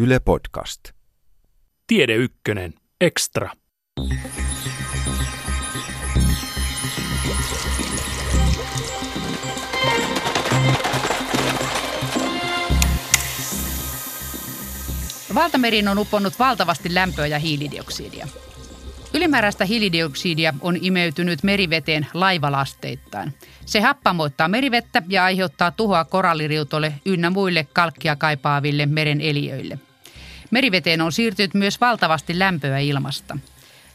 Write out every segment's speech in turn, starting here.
Yle Podcast. Tiede Ykkönen. Extra. Valtameriin on uponnut valtavasti lämpöä ja hiilidioksidia. Ylimääräistä hiilidioksidia on imeytynyt meriveteen laivalasteittain. Se happamoittaa merivettä ja aiheuttaa tuhoa koralliriutolle ynnä muille kalkkia kaipaaville meren eliöille. Meriveteen on siirtynyt myös valtavasti lämpöä ilmasta.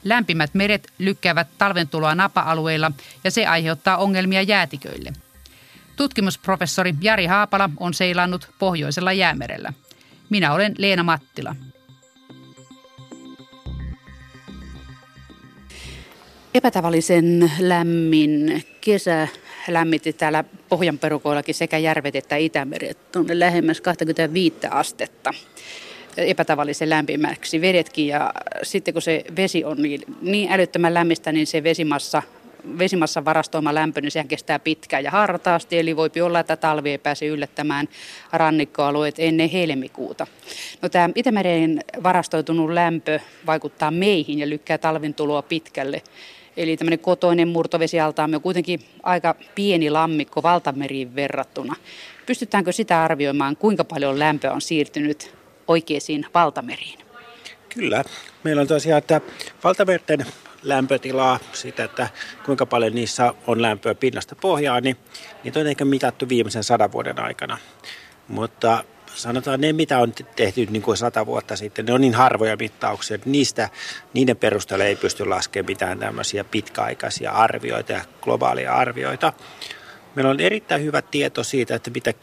Lämpimät meret lykkäävät talven tuloa napa-alueilla ja se aiheuttaa ongelmia jäätiköille. Tutkimusprofessori Jari Haapala on seilannut pohjoisella jäämerellä. Minä olen Leena Mattila. Epätavallisen lämmin kesä lämmitti täällä Pohjanperukoillakin sekä järvet että Itämeri tuonne lähemmäs 25 astetta epätavallisen lämpimäksi vedetkin ja sitten kun se vesi on niin, niin älyttömän lämmistä, niin se vesimassa vesimassa varastoima lämpö, niin sehän kestää pitkään ja hartaasti, eli voi olla, että talvi ei pääse yllättämään rannikkoalueet ennen helmikuuta. No tämä Itämeren varastoitunut lämpö vaikuttaa meihin ja lykkää talvin tuloa pitkälle. Eli tämmöinen kotoinen murtovesialtaamme on kuitenkin aika pieni lammikko valtameriin verrattuna. Pystytäänkö sitä arvioimaan, kuinka paljon lämpöä on siirtynyt oikeisiin valtameriin? Kyllä. Meillä on tosiaan, että valtamerten lämpötilaa, sitä, että kuinka paljon niissä on lämpöä pinnasta pohjaan, niin niitä on ehkä mitattu viimeisen sadan vuoden aikana. Mutta sanotaan ne, mitä on tehty niin kuin sata vuotta sitten, ne on niin harvoja mittauksia, että niistä, niiden perusteella ei pysty laskemaan mitään tämmöisiä pitkäaikaisia arvioita ja globaalia arvioita. Meillä on erittäin hyvä tieto siitä, että mitä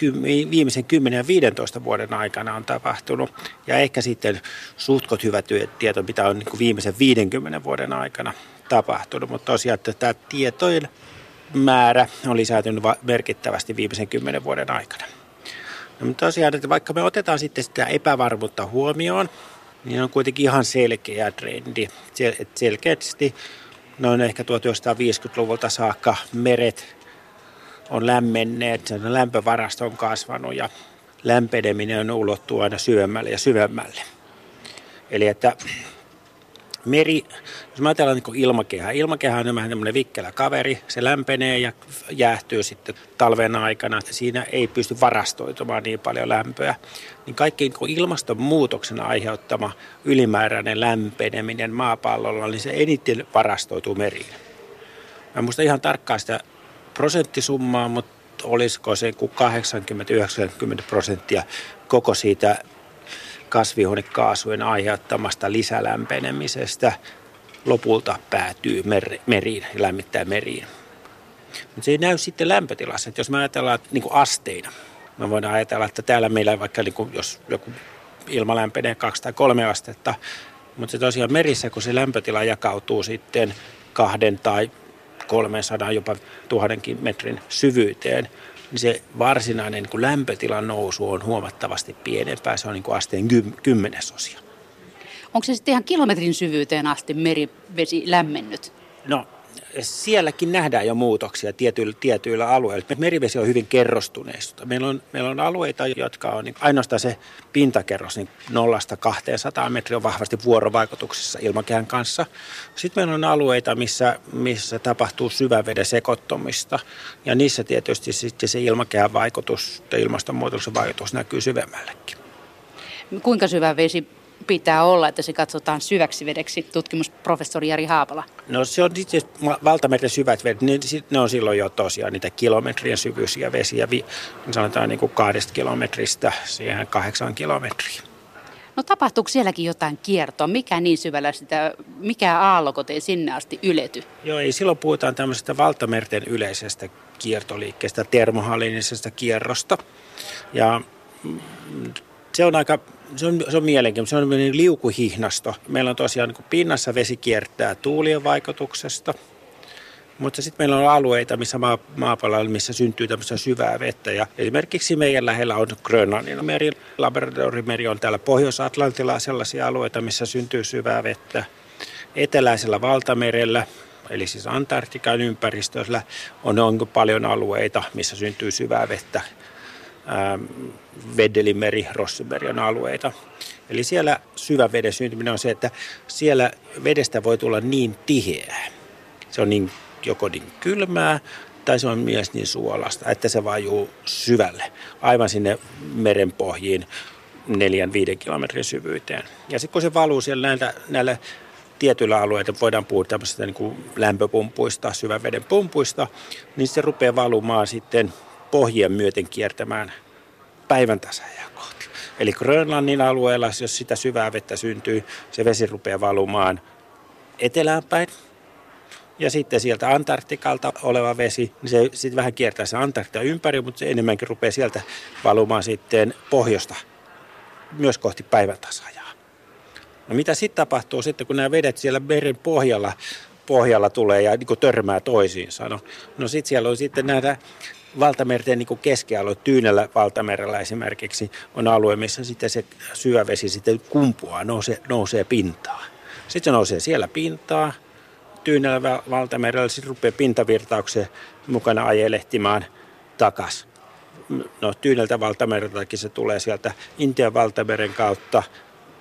viimeisen 10 ja 15 vuoden aikana on tapahtunut. Ja ehkä sitten suhtkot hyvä tieto, mitä on niin viimeisen 50 vuoden aikana tapahtunut. Mutta tosiaan, että tämä tietojen määrä on lisääntynyt merkittävästi viimeisen 10 vuoden aikana. No, mutta tosiaan, että vaikka me otetaan sitten sitä epävarmuutta huomioon, niin on kuitenkin ihan selkeä trendi. Selkeästi noin ehkä 1950-luvulta saakka meret on lämmenneet, sen lämpövarasto on kasvanut ja lämpeneminen on ulottuu aina syvemmälle ja syvemmälle. Eli että meri, jos mä ajatellaan niin ilmakehä, ilmakehä on vähän tämmöinen vikkelä kaveri, se lämpenee ja jäähtyy sitten talven aikana, siinä ei pysty varastoitumaan niin paljon lämpöä. Niin kaikki niin ilmastonmuutoksen aiheuttama ylimääräinen lämpeneminen maapallolla, niin se eniten varastoituu meriin. Mä muista ihan tarkkaan sitä prosenttisummaa, mutta olisiko se 80-90 prosenttia koko siitä kasvihuonekaasujen aiheuttamasta lisälämpenemisestä lopulta päätyy mer- meriin, lämmittää meriin. Mutta se ei näy sitten lämpötilassa. Että jos me ajatellaan niin kuin asteina, me voidaan ajatella, että täällä meillä vaikka niin kuin, jos joku ilma lämpenee kaksi tai kolme astetta, mutta se tosiaan merissä, kun se lämpötila jakautuu sitten kahden tai 300 jopa tuhandenkin metrin syvyyteen, niin se varsinainen niin kuin lämpötilan nousu on huomattavasti pienempää. Se on niin kuin asteen kymmenesosia. Onko se sitten ihan kilometrin syvyyteen asti merivesi lämmennyt? No sielläkin nähdään jo muutoksia tietyillä, tietyillä alueilla. Merivesi on hyvin kerrostuneista. Meillä on, meillä on alueita, jotka on niin ainoastaan se pintakerros niin 0-200 metriä on vahvasti vuorovaikutuksessa ilmakehän kanssa. Sitten meillä on alueita, missä, missä tapahtuu syväveden sekoittumista ja niissä tietysti sitten se ilmakehän vaikutus ja ilmastonmuutoksen vaikutus näkyy syvemmällekin. Kuinka syvä vesi pitää olla, että se katsotaan syväksi vedeksi, tutkimusprofessori Jari Haapala? No se on itse valtameren syvät vedet, ne, ne on silloin jo tosiaan niitä kilometrien syvyisiä vesiä, vi, sanotaan niin kuin kahdesta kilometristä siihen kahdeksan kilometriin. No tapahtuuko sielläkin jotain kiertoa? Mikä niin syvällä sitä, mikä aallokot ei sinne asti ylety? Joo, ei silloin puhutaan tämmöisestä valtamerten yleisestä kiertoliikkeestä, termohallinisesta kierrosta. Ja se on aika se on, se on mielenkiintoista. Se on niin liukuhihnasto. Meillä on tosiaan niin pinnassa vesi kiertää tuulien vaikutuksesta. Mutta sitten meillä on alueita, missä maa, maapallolla, missä syntyy tämmöistä syvää vettä. Ja esimerkiksi meidän lähellä on Grönlannin meri, Labradorimeri on täällä Pohjois-Atlantilla sellaisia alueita, missä syntyy syvää vettä. Eteläisellä valtamerellä, eli siis Antarktikan ympäristöllä, on, on paljon alueita, missä syntyy syvää vettä. Ähm, Vedelimeri, Rossimerion alueita. Eli siellä syvän veden syntyminen on se, että siellä vedestä voi tulla niin tiheää. Se on niin, joko niin kylmää tai se on myös niin suolasta, että se vajuu syvälle, aivan sinne merenpohjiin neljän, viiden kilometrin syvyyteen. Ja sitten kun se valuu siellä näillä, näillä tietyillä alueilla, voidaan puhua tämmöisistä niin kuin lämpöpumpuista, syvän veden pumpuista, niin se rupeaa valumaan sitten pohjien myöten kiertämään päivän tasajaa kohti. Eli Grönlannin alueella, jos sitä syvää vettä syntyy, se vesi rupeaa valumaan etelään päin. Ja sitten sieltä Antarktikalta oleva vesi, niin se sitten vähän kiertää se Antarktia ympäri, mutta se enemmänkin rupeaa sieltä valumaan sitten pohjosta myös kohti päivän tasajaa. No mitä sitten tapahtuu sitten, kun nämä vedet siellä meren pohjalla, pohjalla tulee ja niin törmää toisiinsa? No, no sitten siellä on sitten näitä valtamerten niin keskialue, Tyynellä valtamerellä esimerkiksi, on alue, missä sitten se syövesi sitten kumpuaa, nousee, nousee pintaan. Sitten se nousee siellä pintaa, Tyynellä valtamerellä sitten rupeaa pintavirtauksen mukana ajelehtimaan takas. No Tyyneltä valtamereltäkin se tulee sieltä Intian valtameren kautta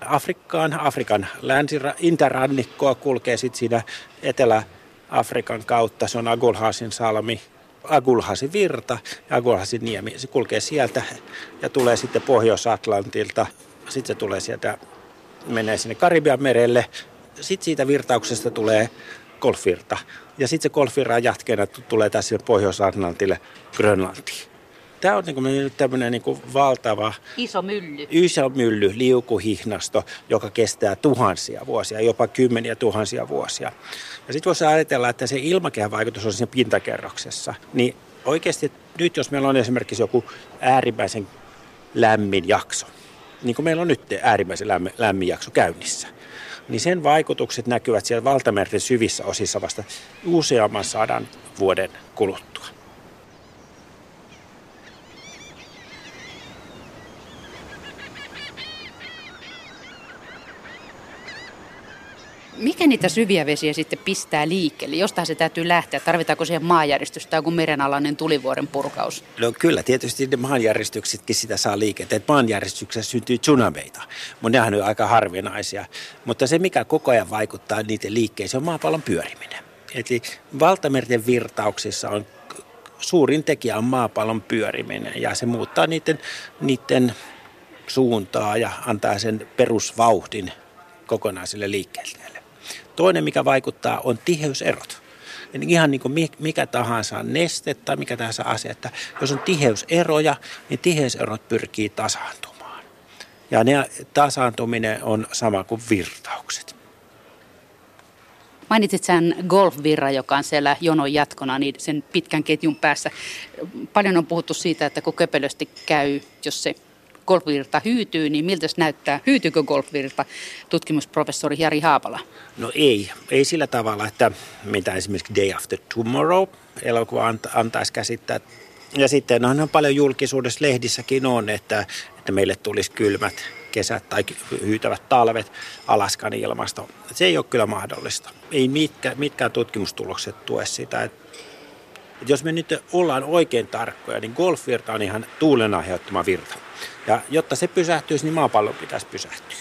Afrikkaan. Afrikan länsira, interrannikkoa kulkee sitten siinä Etelä-Afrikan kautta. Se on Agulhasin salmi, Agulhasin virta ja Agulhasin niemi. Se kulkee sieltä ja tulee sitten Pohjois-Atlantilta. Sitten se tulee sieltä, menee sinne Karibian merelle. Sitten siitä virtauksesta tulee golfvirta. Ja sitten se golfvirran jatkeena tulee tässä Pohjois-Atlantille Grönlantiin. Tämä on niin tämmöinen niin valtava... Iso mylly. Iso mylly, liukuhihnasto, joka kestää tuhansia vuosia, jopa kymmeniä tuhansia vuosia. Ja sitten voisi ajatella, että se ilmakehän vaikutus on siinä pintakerroksessa. Niin oikeasti nyt, jos meillä on esimerkiksi joku äärimmäisen lämmin jakso, niin kuin meillä on nyt äärimmäisen lämmin, lämmin jakso käynnissä, niin sen vaikutukset näkyvät siellä valtamerten syvissä osissa vasta useamman sadan vuoden kuluttua. Mikä niitä syviä vesiä sitten pistää liikkeelle? Jostain se täytyy lähteä. Tarvitaanko siihen maanjäristys tai joku merenalainen tulivuoren purkaus? No kyllä, tietysti ne maanjäristyksetkin sitä saa liikenteen. Maanjäristyksessä syntyy tsunameita, mutta nehän on aika harvinaisia. Mutta se, mikä koko ajan vaikuttaa niiden liikkeeseen, on maapallon pyöriminen. Eli valtamerten virtauksissa on suurin tekijä on maapallon pyöriminen ja se muuttaa niiden, niiden suuntaa ja antaa sen perusvauhdin kokonaiselle liikkeelle. Toinen, mikä vaikuttaa, on tiheyserot. Eli ihan niin kuin mikä tahansa neste tai mikä tahansa asia, että jos on tiheyseroja, niin tiheyserot pyrkii tasaantumaan. Ja ne tasaantuminen on sama kuin virtaukset. Mainitsit sen golfvirra, joka on siellä jonon jatkona, niin sen pitkän ketjun päässä. Paljon on puhuttu siitä, että kun köpelösti käy, jos se golfvirta hyytyy, niin miltä näyttää? Hyytyykö golfvirta? Tutkimusprofessori Jari Haapala. No ei, ei sillä tavalla, että mitä esimerkiksi Day After Tomorrow elokuva antaisi käsittää. Ja sitten on, on paljon julkisuudessa lehdissäkin on, että, että meille tulisi kylmät kesät tai hyytävät talvet Alaskan ilmasto. Se ei ole kyllä mahdollista. Ei mitkä, mitkään tutkimustulokset tue sitä. Että jos me nyt ollaan oikein tarkkoja, niin golfvirta on ihan tuulen aiheuttama virta. Ja jotta se pysähtyisi, niin maapallon pitäisi pysähtyä.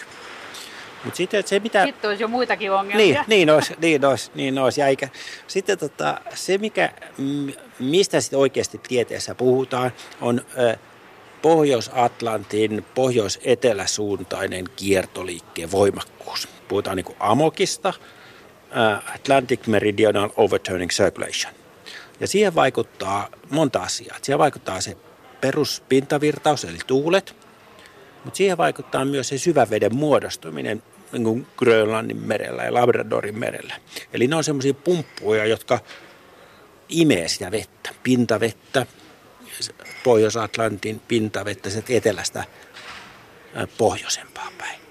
Mut sitten, se mitä... sitten olisi jo muitakin ongelmia. Niin, niin olisi, niin olisi, niin olisi. Ja eikä, sitten tota, se, mikä, mistä sitten oikeasti tieteessä puhutaan, on Pohjois-Atlantin pohjois-eteläsuuntainen kiertoliikkeen voimakkuus. Puhutaan niin kuin amokista, Atlantic Meridional Overturning Circulation. Ja siihen vaikuttaa monta asiaa. Siihen vaikuttaa se peruspintavirtaus, eli tuulet, mutta siihen vaikuttaa myös se syväveden muodostuminen niin kuin Grönlannin merellä ja Labradorin merellä. Eli ne on semmoisia pumppuja, jotka imee sitä vettä, pintavettä, Pohjois-Atlantin pintavettä sieltä etelästä pohjoisempaan päin.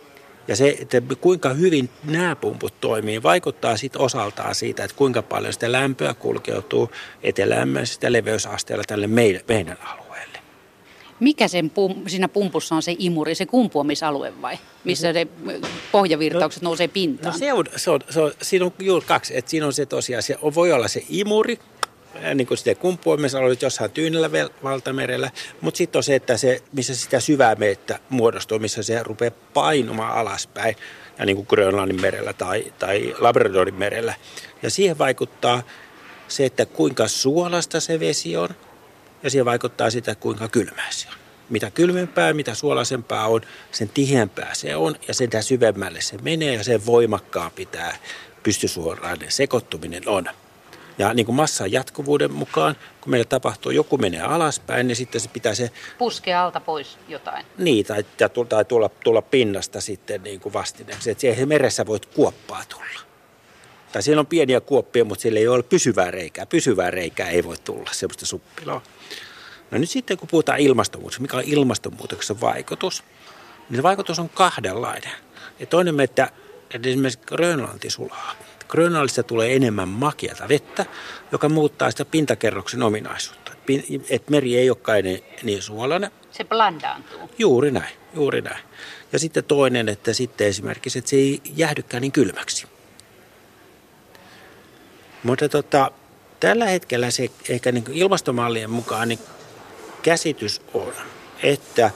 Ja se, että kuinka hyvin nämä pumput toimii, vaikuttaa sitten osaltaan siitä, että kuinka paljon sitä lämpöä kulkeutuu etelämmäisestä leveysasteella tälle meidän, meidän alueelle. Mikä sen pum, siinä pumpussa on se imuri, se kumpuamisalue vai? Missä se pohjavirtaukset no, nousee pintaan? No se on, se on, se on, siinä on juuri kaksi. Että siinä on se tosiaan, se voi olla se imuri, niin kuin sitten kumpuamissa oli jossain tyynellä valtamerellä, mutta sitten on se, että se, missä sitä syvää meettä muodostuu, missä se rupeaa painumaan alaspäin, ja niin kuin Grönlannin merellä tai, tai Labradorin merellä. Ja siihen vaikuttaa se, että kuinka suolasta se vesi on, ja siihen vaikuttaa sitä, kuinka kylmää se on. Mitä kylmempää, mitä suolaisempaa on, sen tiheämpää se on, ja sen syvemmälle se menee, ja sen voimakkaampi tämä pystysuorainen sekoittuminen on. Ja niin kuin massan jatkuvuuden mukaan, kun meillä tapahtuu, joku menee alaspäin, niin sitten se pitää se... Puskea alta pois jotain. Niin, tai, tai tulla, tulla pinnasta sitten niin kuin vastineeksi. Että siihen meressä voit kuoppaa tulla. Tai siellä on pieniä kuoppia, mutta siellä ei ole pysyvää reikää. Pysyvää reikää ei voi tulla, semmoista suppiloa. No nyt sitten kun puhutaan ilmastonmuutoksesta, mikä on ilmastonmuutoksen vaikutus, niin se vaikutus on kahdenlainen. Ja toinen, että, että esimerkiksi Grönlanti sulaa. Grönlannissa tulee enemmän makeata vettä, joka muuttaa sitä pintakerroksen ominaisuutta. Et meri ei olekaan niin, niin suolainen. Se blandaantuu. Juuri näin, juuri näin. Ja sitten toinen, että sitten esimerkiksi, että se ei jäähdykään niin kylmäksi. Mutta tota, tällä hetkellä se ehkä niin ilmastomallien mukaan niin käsitys on, että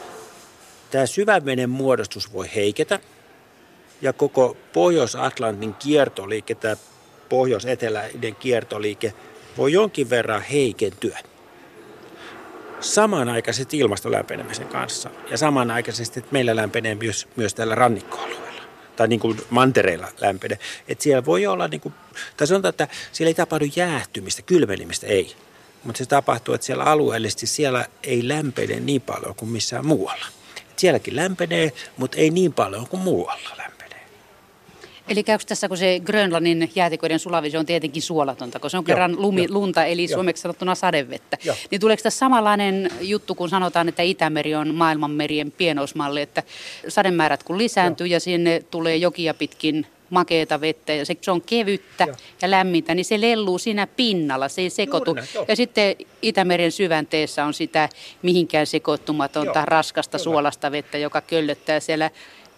tämä syvämenen muodostus voi heiketä – ja koko Pohjois-Atlantin kiertoliike, tämä pohjois-eteläinen kiertoliike, voi jonkin verran heikentyä samanaikaisesti ilmastolämpenemisen kanssa ja samanaikaisesti, että meillä lämpenee myös, myös tällä rannikkoalueella tai niin kuin mantereilla lämpenee. Että siellä voi olla, niin kuin, tai sanotaan, että siellä ei tapahdu jäähtymistä, kylmenemistä ei. Mutta se tapahtuu, että siellä alueellisesti siellä ei lämpene niin paljon kuin missään muualla. Et sielläkin lämpenee, mutta ei niin paljon kuin muualla. Eli käykö tässä, kun se Grönlannin jäätiköiden sulavesi on tietenkin suolatonta, kun se on kerran lumi, jo. lunta, eli jo. suomeksi sanottuna sadevettä. Jo. Niin tuleeko tässä samanlainen juttu, kun sanotaan, että Itämeri on maailmanmerien pienoismalli, että sademäärät kun lisääntyy jo. ja sinne tulee jokia pitkin makeeta vettä ja se, se on kevyttä Joo. ja lämmintä, niin se lelluu siinä pinnalla, se ei sekoitu. Näin, ja sitten Itämeren syvänteessä on sitä mihinkään sekoittumatonta, Joo. raskasta Kyllä. suolasta vettä, joka köllöttää siellä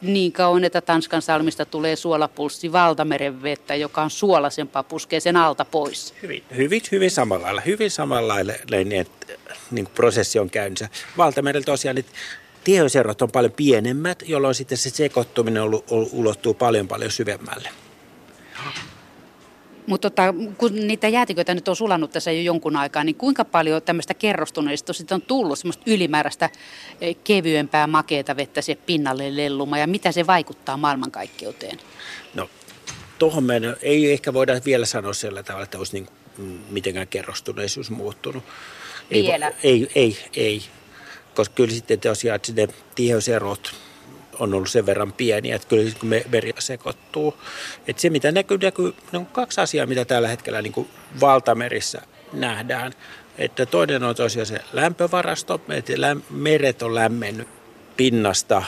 niin kauan, että Tanskan salmista tulee suolapulssi valtameren vettä, joka on suolasempaa, puskee sen alta pois. Hyvin, hyvin, hyvin samalla lailla. Hyvin samalla lailla niin, niin prosessi on käynnissä. Valtamerellä tosiaan että tiheyserot on paljon pienemmät, jolloin sitten se sekoittuminen ulottuu paljon paljon syvemmälle. Mutta tota, kun niitä jäätiköitä nyt on sulanut tässä jo jonkun aikaa, niin kuinka paljon tämmöistä kerrostuneista sitten on tullut semmoista ylimääräistä eh, kevyempää makeata vettä se pinnalle lelluma ja mitä se vaikuttaa maailmankaikkeuteen? No tuohon meidän ei ehkä voida vielä sanoa sillä tavalla, että olisi niin mitenkään kerrostuneisuus muuttunut. Vielä? Ei, ei, ei, ei. Koska kyllä sitten tosiaan, että ne tiheyserot on ollut sen verran pieniä, että kyllä kun me meri sekoittuu. Että se mitä näkyy, näkyy ne on kaksi asiaa, mitä tällä hetkellä niin kuin valtamerissä nähdään. Että toinen on tosiaan se lämpövarasto, että meret on lämmennyt pinnasta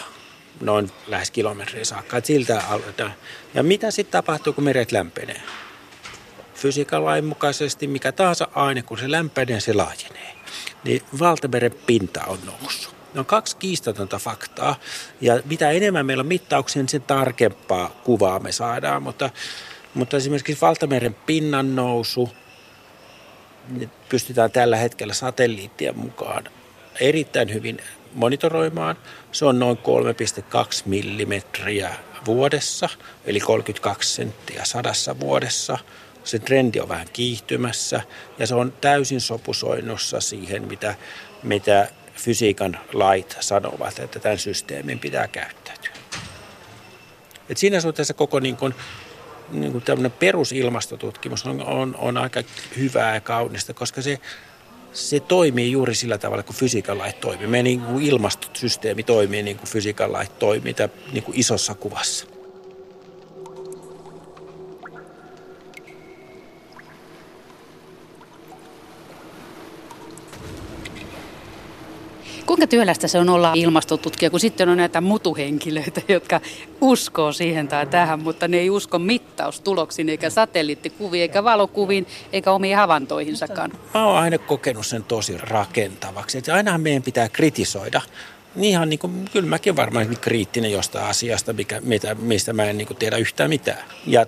noin lähes kilometriä saakka. Että siltä aloitetaan. Ja mitä sitten tapahtuu, kun meret lämpenee? Fysiikan lain mukaisesti mikä tahansa aine, kun se lämpenee, se laajenee. Niin valtameren pinta on noussut. Ne on kaksi kiistatonta faktaa. Ja mitä enemmän meillä on mittauksia, niin sen tarkempaa kuvaa me saadaan. Mutta, mutta esimerkiksi valtameren pinnan nousu niin pystytään tällä hetkellä satelliittien mukaan erittäin hyvin monitoroimaan. Se on noin 3,2 millimetriä vuodessa, eli 32 senttiä sadassa vuodessa. Se trendi on vähän kiihtymässä ja se on täysin sopusoinnossa siihen, mitä, mitä fysiikan lait sanovat, että tämän systeemin pitää käyttäytyä. Et siinä suhteessa koko niin kuin, niin tämmöinen perusilmastotutkimus on, on, on aika hyvää ja kaunista, koska se, se toimii juuri sillä tavalla, kun fysiikan lait toimii. Meidän niin kuin ilmastosysteemi toimii niin kuin fysiikan lait toimii niin kuin isossa kuvassa. Kuinka työlästä se on olla ilmastotutkija, kun sitten on näitä mutuhenkilöitä, jotka uskoo siihen tai tähän, mutta ne ei usko mittaustuloksiin, eikä satelliittikuviin, eikä valokuviin, eikä omiin havaintoihinsakaan. Mä oon aina kokenut sen tosi rakentavaksi. Että ainahan meidän pitää kritisoida ihan niin kuin, kyllä mäkin varmaan kriittinen jostain asiasta, mikä, mitä, mistä mä en niin kuin tiedä yhtään mitään. Ja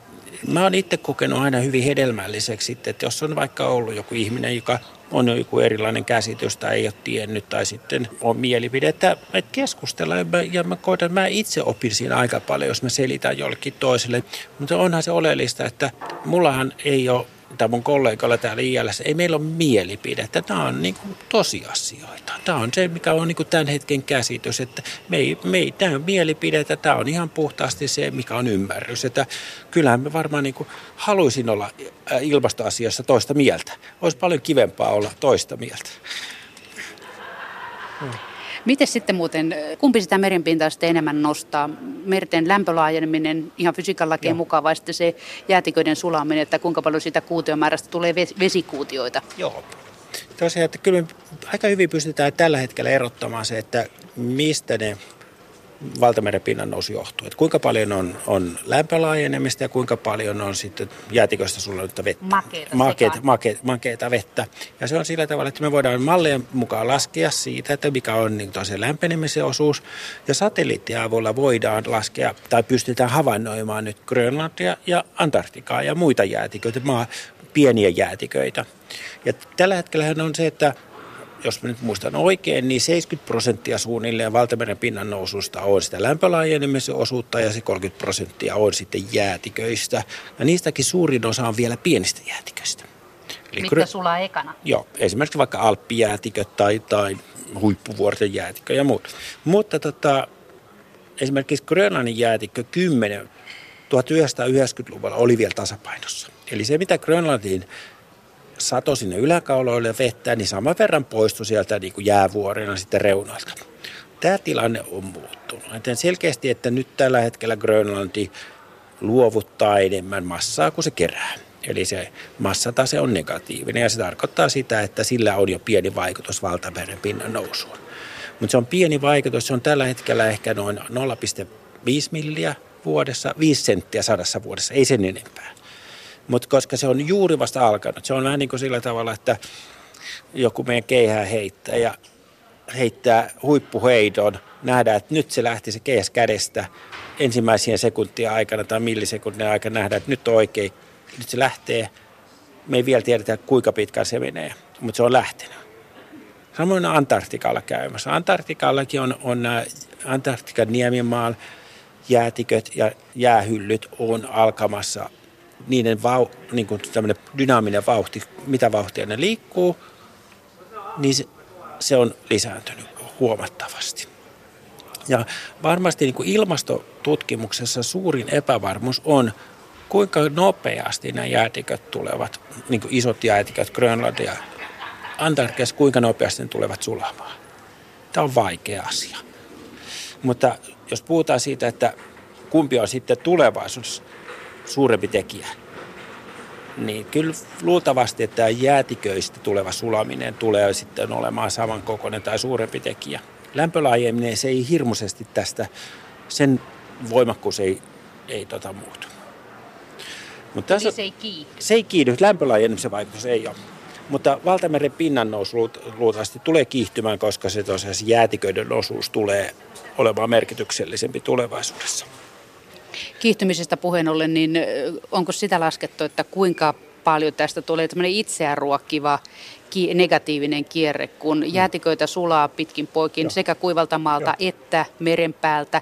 Mä oon itse kokenut aina hyvin hedelmälliseksi, että jos on vaikka ollut joku ihminen, joka on joku erilainen käsitys tai ei ole tiennyt tai sitten on mielipide, että, että keskustellaan ja mä, ja mä koitan, mä itse opin siinä aika paljon, jos mä selitän jollekin toiselle. Mutta onhan se oleellista, että mullahan ei ole tai mun kollegalla täällä ILS, ei meillä ole mielipidettä. Tämä on niin kuin tosiasioita. Tämä on se, mikä on niin kuin tämän hetken käsitys, että me ei, me ei tämä on mielipidettä, tämä on ihan puhtaasti se, mikä on ymmärrys. Että kyllähän me varmaan niin kuin haluaisin olla ilmastoasiassa toista mieltä. Olisi paljon kivempaa olla toista mieltä. Hmm. Miten sitten muuten, kumpi sitä merenpintaa sitten enemmän nostaa? Merten lämpölaajeneminen ihan fysiikan lakien mukaan vai sitten se jäätiköiden sulaminen, että kuinka paljon sitä kuutiomäärästä tulee vesikuutioita? Joo. Tosiaan, että kyllä aika hyvin pystytään tällä hetkellä erottamaan se, että mistä ne valtameren pinnan nousu johtuu. Että kuinka paljon on, on lämpölaajenemista ja kuinka paljon on sitten jäätiköistä sullannutta vettä. Makeita, makeita, makeita, makeita vettä. Ja se on sillä tavalla, että me voidaan mallien mukaan laskea siitä, että mikä on niin tosiaan lämpenemisen osuus. Ja satelliittien avulla voidaan laskea tai pystytään havainnoimaan nyt Grönlantia ja Antarktikaa ja muita jäätiköitä, maa, pieniä jäätiköitä. Ja tällä hetkellä on se, että jos mä nyt muistan oikein, niin 70 prosenttia suunnilleen valtameren pinnan noususta on sitä lämpölaajenemisen osuutta ja se 30 prosenttia on sitten jäätiköistä. Ja niistäkin suurin osa on vielä pienistä jäätiköistä. Eli Mitkä sulaa ekana? Joo, esimerkiksi vaikka alppijäätiköt tai, tai huippuvuorten jäätikö ja muut. Mutta tota, esimerkiksi Grönlannin jäätikkö 10 1990-luvulla oli vielä tasapainossa. Eli se, mitä Grönlantiin sato sinne yläkauloille vettä, niin saman verran poistui sieltä niin kuin jäävuorina sitten reunoilta. Tämä tilanne on muuttunut. Joten selkeästi, että nyt tällä hetkellä Grönlanti luovuttaa enemmän massaa kuin se kerää. Eli se massatase on negatiivinen ja se tarkoittaa sitä, että sillä on jo pieni vaikutus valtameren pinnan nousuun. Mutta se on pieni vaikutus, se on tällä hetkellä ehkä noin 0,5 milliä vuodessa, 5 senttiä sadassa vuodessa, ei sen enempää. Mutta koska se on juuri vasta alkanut, se on vähän niin kuin sillä tavalla, että joku meidän keihää heittää ja heittää huippuheidon, nähdään, että nyt se lähti se keihäs kädestä ensimmäisien sekuntien aikana tai millisekunnin aikana nähdään, että nyt on oikein, nyt se lähtee. Me ei vielä tiedetä, kuinka pitkään se menee, mutta se on lähtenyt. Samoin Antarktikalla käymässä. Antarktikallakin on, on Antarktikan niemimaal jäätiköt ja jäähyllyt on alkamassa niiden vau, niin kuin dynaaminen vauhti, mitä vauhtia ne liikkuu, niin se, se on lisääntynyt huomattavasti. Ja varmasti niin kuin ilmastotutkimuksessa suurin epävarmuus on, kuinka nopeasti nämä jäätiköt tulevat, niin kuin isot jäätiköt, Grönlantia, Antarktiassa, kuinka nopeasti ne tulevat sulamaan. Tämä on vaikea asia. Mutta jos puhutaan siitä, että kumpi on sitten tulevaisuudessa, suurempi tekijä. Niin kyllä luultavasti, että tämä jäätiköistä tuleva sulaminen tulee sitten olemaan samankokoinen tai suurempi tekijä. Lämpölaajeminen se ei hirmuisesti tästä, sen voimakkuus ei, ei tota muutu. Mutta tässä, se ei kiihdy? Se ei kiihdy, lämpölaajenemisen vaikutus ei ole. Mutta valtameren pinnan nousu luultavasti tulee kiihtymään, koska se tosiaan jäätiköiden osuus tulee olemaan merkityksellisempi tulevaisuudessa. Kiihtymisestä puheen ollen, niin onko sitä laskettu, että kuinka paljon tästä tulee tämmöinen itseään ruokkiva negatiivinen kierre, kun mm. jäätiköitä sulaa pitkin poikin Joo. sekä kuivalta maalta Joo. että meren päältä,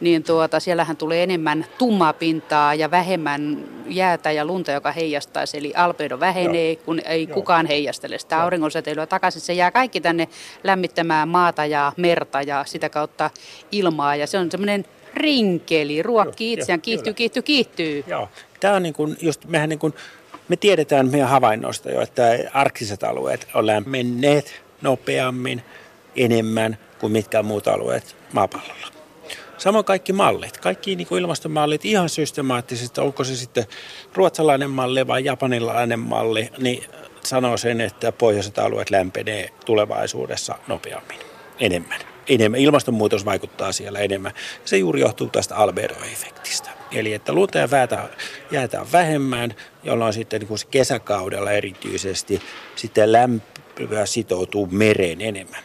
niin tuota, siellähän tulee enemmän tummaa pintaa ja vähemmän jäätä ja lunta, joka heijastaisi. Eli alpeido vähenee, Joo. kun ei Joo. kukaan heijastele sitä auringonsäteilyä takaisin. Se jää kaikki tänne lämmittämään maata ja merta ja sitä kautta ilmaa. Ja se on semmoinen rinkeli, ruokki itseään, kiihtyy, kiihtyy, kiihtyy. Joo, tämä on niin kuin, just, mehän niin kuin, me tiedetään meidän havainnoista jo, että arktiset alueet on lämmenneet nopeammin, enemmän kuin mitkään muut alueet maapallolla. Samoin kaikki mallit, kaikki niin kuin ilmastomallit ihan systemaattisesti, onko se sitten ruotsalainen malli vai japanilainen malli, niin sanoo sen, että pohjoiset alueet lämpenee tulevaisuudessa nopeammin, enemmän enemmän, ilmastonmuutos vaikuttaa siellä enemmän. Se juuri johtuu tästä albedo-efektistä. Eli että lunta ja väätä jäätään vähemmän, jolloin sitten niin kesäkaudella erityisesti sitten lämpöä sitoutuu mereen enemmän.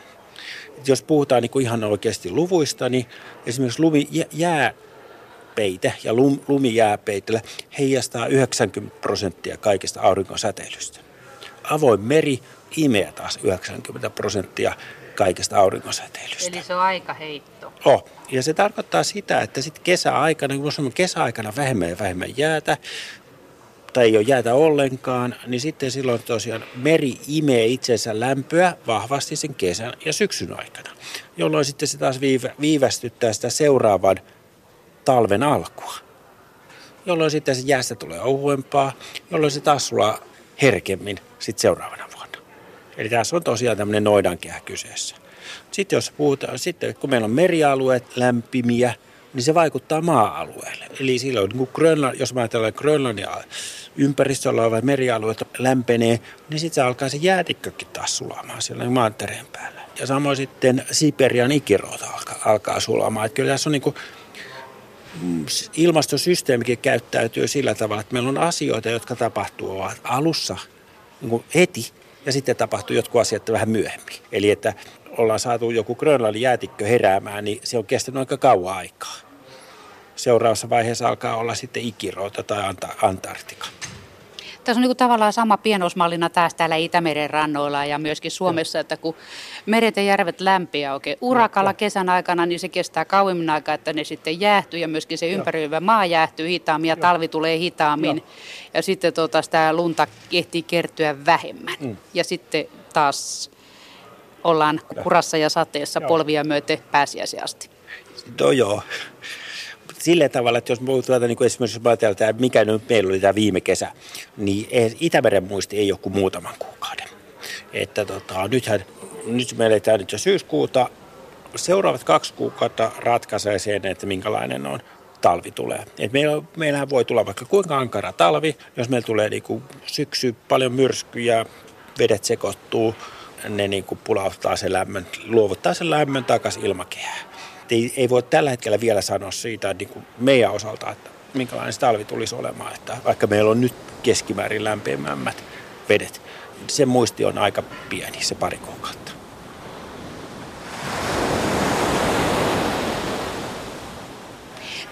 Et jos puhutaan niin kuin ihan oikeasti luvuista, niin esimerkiksi lumi, jää jääpeite ja lum, lumijääpeitellä heijastaa 90 prosenttia kaikista aurinkosäteilystä. Avoin meri imee taas 90 prosenttia kaikesta aurinkosäteilystä. Eli se on aika heitto. Oh. Ja se tarkoittaa sitä, että sitten kesäaikana, kun on kesäaikana vähemmän ja vähemmän jäätä, tai ei ole jäätä ollenkaan, niin sitten silloin tosiaan meri imee itsensä lämpöä vahvasti sen kesän ja syksyn aikana, jolloin sitten se taas viivästyttää sitä seuraavan talven alkua, jolloin sitten se jäästä tulee ohuempaa, jolloin se taas sulaa herkemmin sitten seuraavana. Eli tässä on tosiaan tämmöinen noidankehä kyseessä. Sitten jos puhutaan, sitten kun meillä on merialueet lämpimiä, niin se vaikuttaa maa-alueelle. Eli silloin, kun Grönland, jos mä ajatellaan Grönlannin ympäristöllä oleva merialueet lämpenee, niin sitten se alkaa se jäätikkökin taas sulamaan siellä maantereen päällä. Ja samoin sitten Siperian ikirouta alkaa, alkaa sulamaan. Että kyllä tässä on niin kuin, mm, ilmastosysteemikin käyttäytyy sillä tavalla, että meillä on asioita, jotka tapahtuu alussa niin heti ja sitten tapahtuu jotkut asiat vähän myöhemmin. Eli että ollaan saatu joku Grönlannin jäätikkö heräämään, niin se on kestänyt aika kauan aikaa. Seuraavassa vaiheessa alkaa olla sitten Ikirouta tai Antarktika. Tässä on niin tavallaan sama pienosmallina taas täällä Itämeren rannoilla ja myöskin Suomessa, että kun meret ja järvet lämpiä oikein urakalla kesän aikana, niin se kestää kauemmin aikaa, että ne sitten jäähtyy ja myöskin se ympäröivä maa jäähtyy hitaammin ja talvi tulee hitaammin. Ja sitten tuota, sitä lunta ehtii kertyä vähemmän. Mm. Ja sitten taas ollaan kurassa ja sateessa polvia myöten pääsiäisiä asti. No joo sillä tavalla, että jos puhutaan niin kuin esimerkiksi ajatellaan, että mikä nyt meillä oli tämä viime kesä, niin Itämeren muisti ei ole kuin muutaman kuukauden. Että tota, nythän, nyt me eletään nyt jo syyskuuta, seuraavat kaksi kuukautta ratkaisee sen, että minkälainen on talvi tulee. Et meillä, meillähän voi tulla vaikka kuinka ankara talvi, jos meillä tulee niin kuin syksy, paljon myrskyjä, vedet sekoittuu, ne niin kuin pulauttaa sen lämmön, luovuttaa sen lämmön takaisin ilmakehään ei, ei voi tällä hetkellä vielä sanoa siitä niin kuin meidän osalta, että minkälainen se talvi tulisi olemaan. Että vaikka meillä on nyt keskimäärin lämpimämmät vedet, se muisti on aika pieni, se pari kuukautta.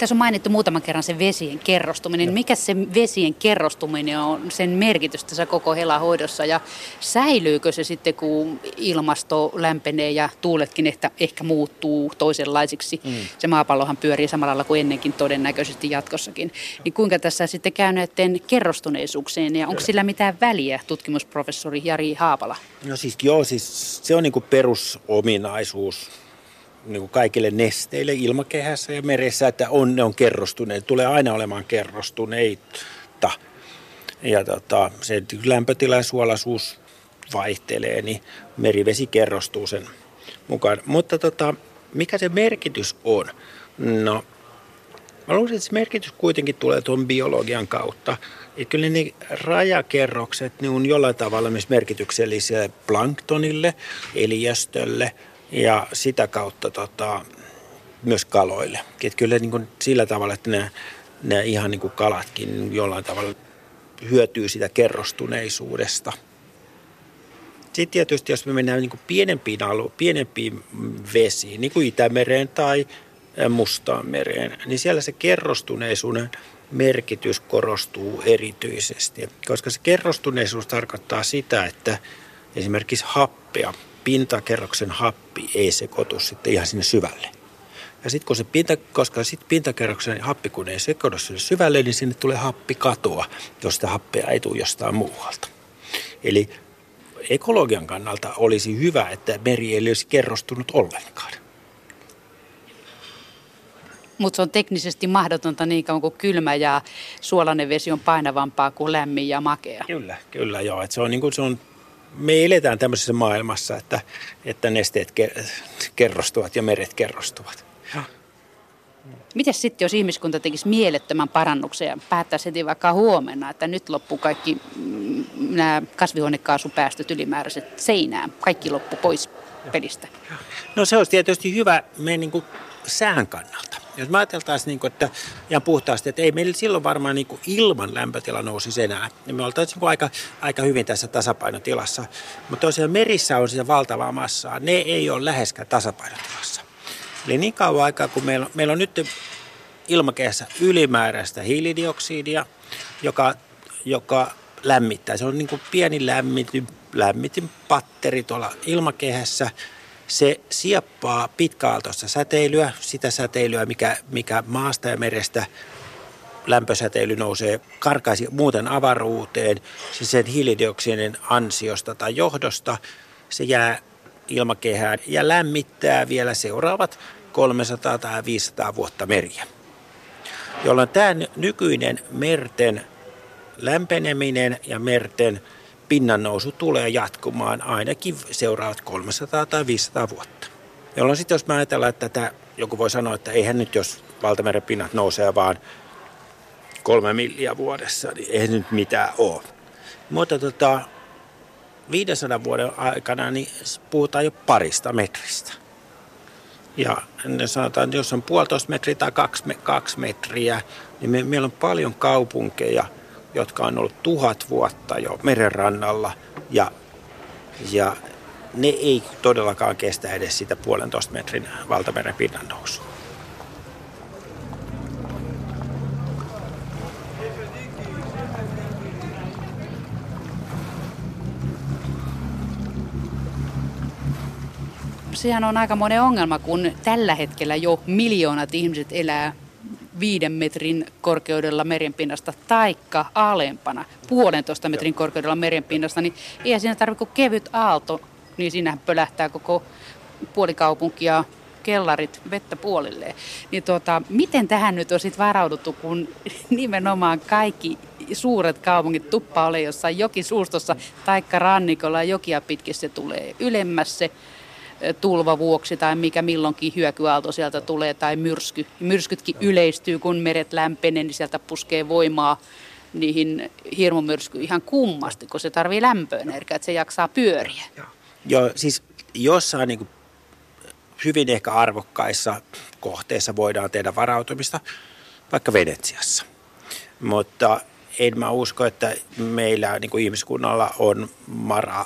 Tässä on mainittu muutaman kerran se vesien kerrostuminen. No. Mikä se vesien kerrostuminen on, sen merkitys tässä koko helahoidossa ja säilyykö se sitten, kun ilmasto lämpenee ja tuuletkin ehkä, ehkä muuttuu toisenlaisiksi? Mm. Se maapallohan pyörii samalla lailla kuin ennenkin todennäköisesti jatkossakin. Niin kuinka tässä sitten käy näiden kerrostuneisuukseen ja onko sillä mitään väliä, tutkimusprofessori Jari Haapala? No siis joo, siis se on niin kuin perusominaisuus niin kuin kaikille nesteille ilmakehässä ja meressä, että on, ne on kerrostuneet, tulee aina olemaan kerrostuneita. Ja tota, se lämpötila ja suolaisuus vaihtelee, niin merivesi kerrostuu sen mukaan. Mutta tota, mikä se merkitys on? No, mä luulen, että se merkitys kuitenkin tulee tuon biologian kautta. Että kyllä ne rajakerrokset ne on jollain tavalla myös merkityksellisiä planktonille, eliöstölle – ja sitä kautta tota, myös kaloille. Et kyllä niin kuin sillä tavalla, että nämä, nämä ihan niin kuin kalatkin jollain tavalla hyötyy sitä kerrostuneisuudesta. Sitten tietysti, jos me mennään niin kuin pienempiin, alu, pienempiin vesiin, niin kuin Itämereen tai Mustaan mereen, niin siellä se kerrostuneisuuden merkitys korostuu erityisesti. Koska se kerrostuneisuus tarkoittaa sitä, että esimerkiksi happea pintakerroksen happi ei sekoitu sitten ihan sinne syvälle. Ja sitten kun se pinta, koska sitten pintakerroksen happi kun ei sekoitu sinne syvälle, niin sinne tulee happikatoa, jos sitä happea ei tule jostain muualta. Eli ekologian kannalta olisi hyvä, että meri ei olisi kerrostunut ollenkaan. Mutta se on teknisesti mahdotonta niin kauan kuin kylmä ja suolainen vesi on painavampaa kuin lämmin ja makea. Kyllä, kyllä joo. Et se on, niin kuin, se on me eletään tämmöisessä maailmassa, että, että nesteet kerrostuvat ja meret kerrostuvat. Miten sitten, jos ihmiskunta tekisi mielettömän parannuksen ja päättäisi heti vaikka huomenna, että nyt loppuu kaikki mm, nämä kasvihuonekaasupäästöt ylimääräiset seinään, kaikki loppu pois pelistä? No se olisi tietysti hyvä meidän niin kuin sään kannalta. Jos mä ajateltaisiin, niin kuin, että ihan puhtaasti, että ei meillä silloin varmaan niin kuin ilman lämpötila nousisi enää, niin me oltaisiin niin aika, aika hyvin tässä tasapainotilassa. Mutta tosiaan merissä on sitä valtavaa massaa. Ne ei ole läheskään tasapainotilassa. Eli niin kauan aikaa, kun meillä, meillä on nyt ilmakehässä ylimääräistä hiilidioksidia, joka, joka lämmittää. Se on niin kuin pieni lämmitin, lämmitin patteri tuolla ilmakehässä. Se sieppaa pitkäaaltoista säteilyä, sitä säteilyä, mikä, mikä maasta ja merestä lämpösäteily nousee, karkaisi muuten avaruuteen, se sen hiilidioksidin ansiosta tai johdosta, se jää ilmakehään ja lämmittää vielä seuraavat 300 tai 500 vuotta meriä. Jolloin tämä nykyinen merten lämpeneminen ja merten pinnannousu tulee jatkumaan ainakin seuraavat 300 tai 500 vuotta. Jolloin sitten jos mä ajatellaan, että tätä, joku voi sanoa, että eihän nyt jos valtameren pinnat nousee vaan kolme milliä vuodessa, niin ei nyt mitään ole. Mutta tota, 500 vuoden aikana niin puhutaan jo parista metristä. Ja ne sanotaan, että jos on puolitoista metriä tai kaksi, kaksi metriä, niin me, meillä on paljon kaupunkeja, jotka on ollut tuhat vuotta jo merenrannalla ja, ja ne ei todellakaan kestä edes sitä puolentoista metrin valtameren pinnan nousua. sehän on aika monen ongelma, kun tällä hetkellä jo miljoonat ihmiset elää viiden metrin korkeudella merenpinnasta taikka alempana, puolentoista metrin korkeudella merenpinnasta, niin ei siinä tarvitse kuin kevyt aalto, niin siinähän pölähtää koko puolikaupunki ja kellarit vettä puolilleen. Niin tuota, miten tähän nyt on sitten varauduttu, kun nimenomaan kaikki suuret kaupungit tuppa ole jossain jokisuustossa taikka rannikolla ja jokia pitkin se tulee ylemmäs se tulva vuoksi tai mikä milloinkin hyökyaalto sieltä tulee tai myrsky. Myrskytkin yleistyy, kun meret lämpenee, niin sieltä puskee voimaa niihin hirmumyrskyihin ihan kummasti, kun se tarvii lämpöenergiaa, että se jaksaa pyöriä. Joo, siis jossain niin hyvin ehkä arvokkaissa kohteissa voidaan tehdä varautumista, vaikka Venetsiassa. Mutta en mä usko, että meillä niin kuin ihmiskunnalla on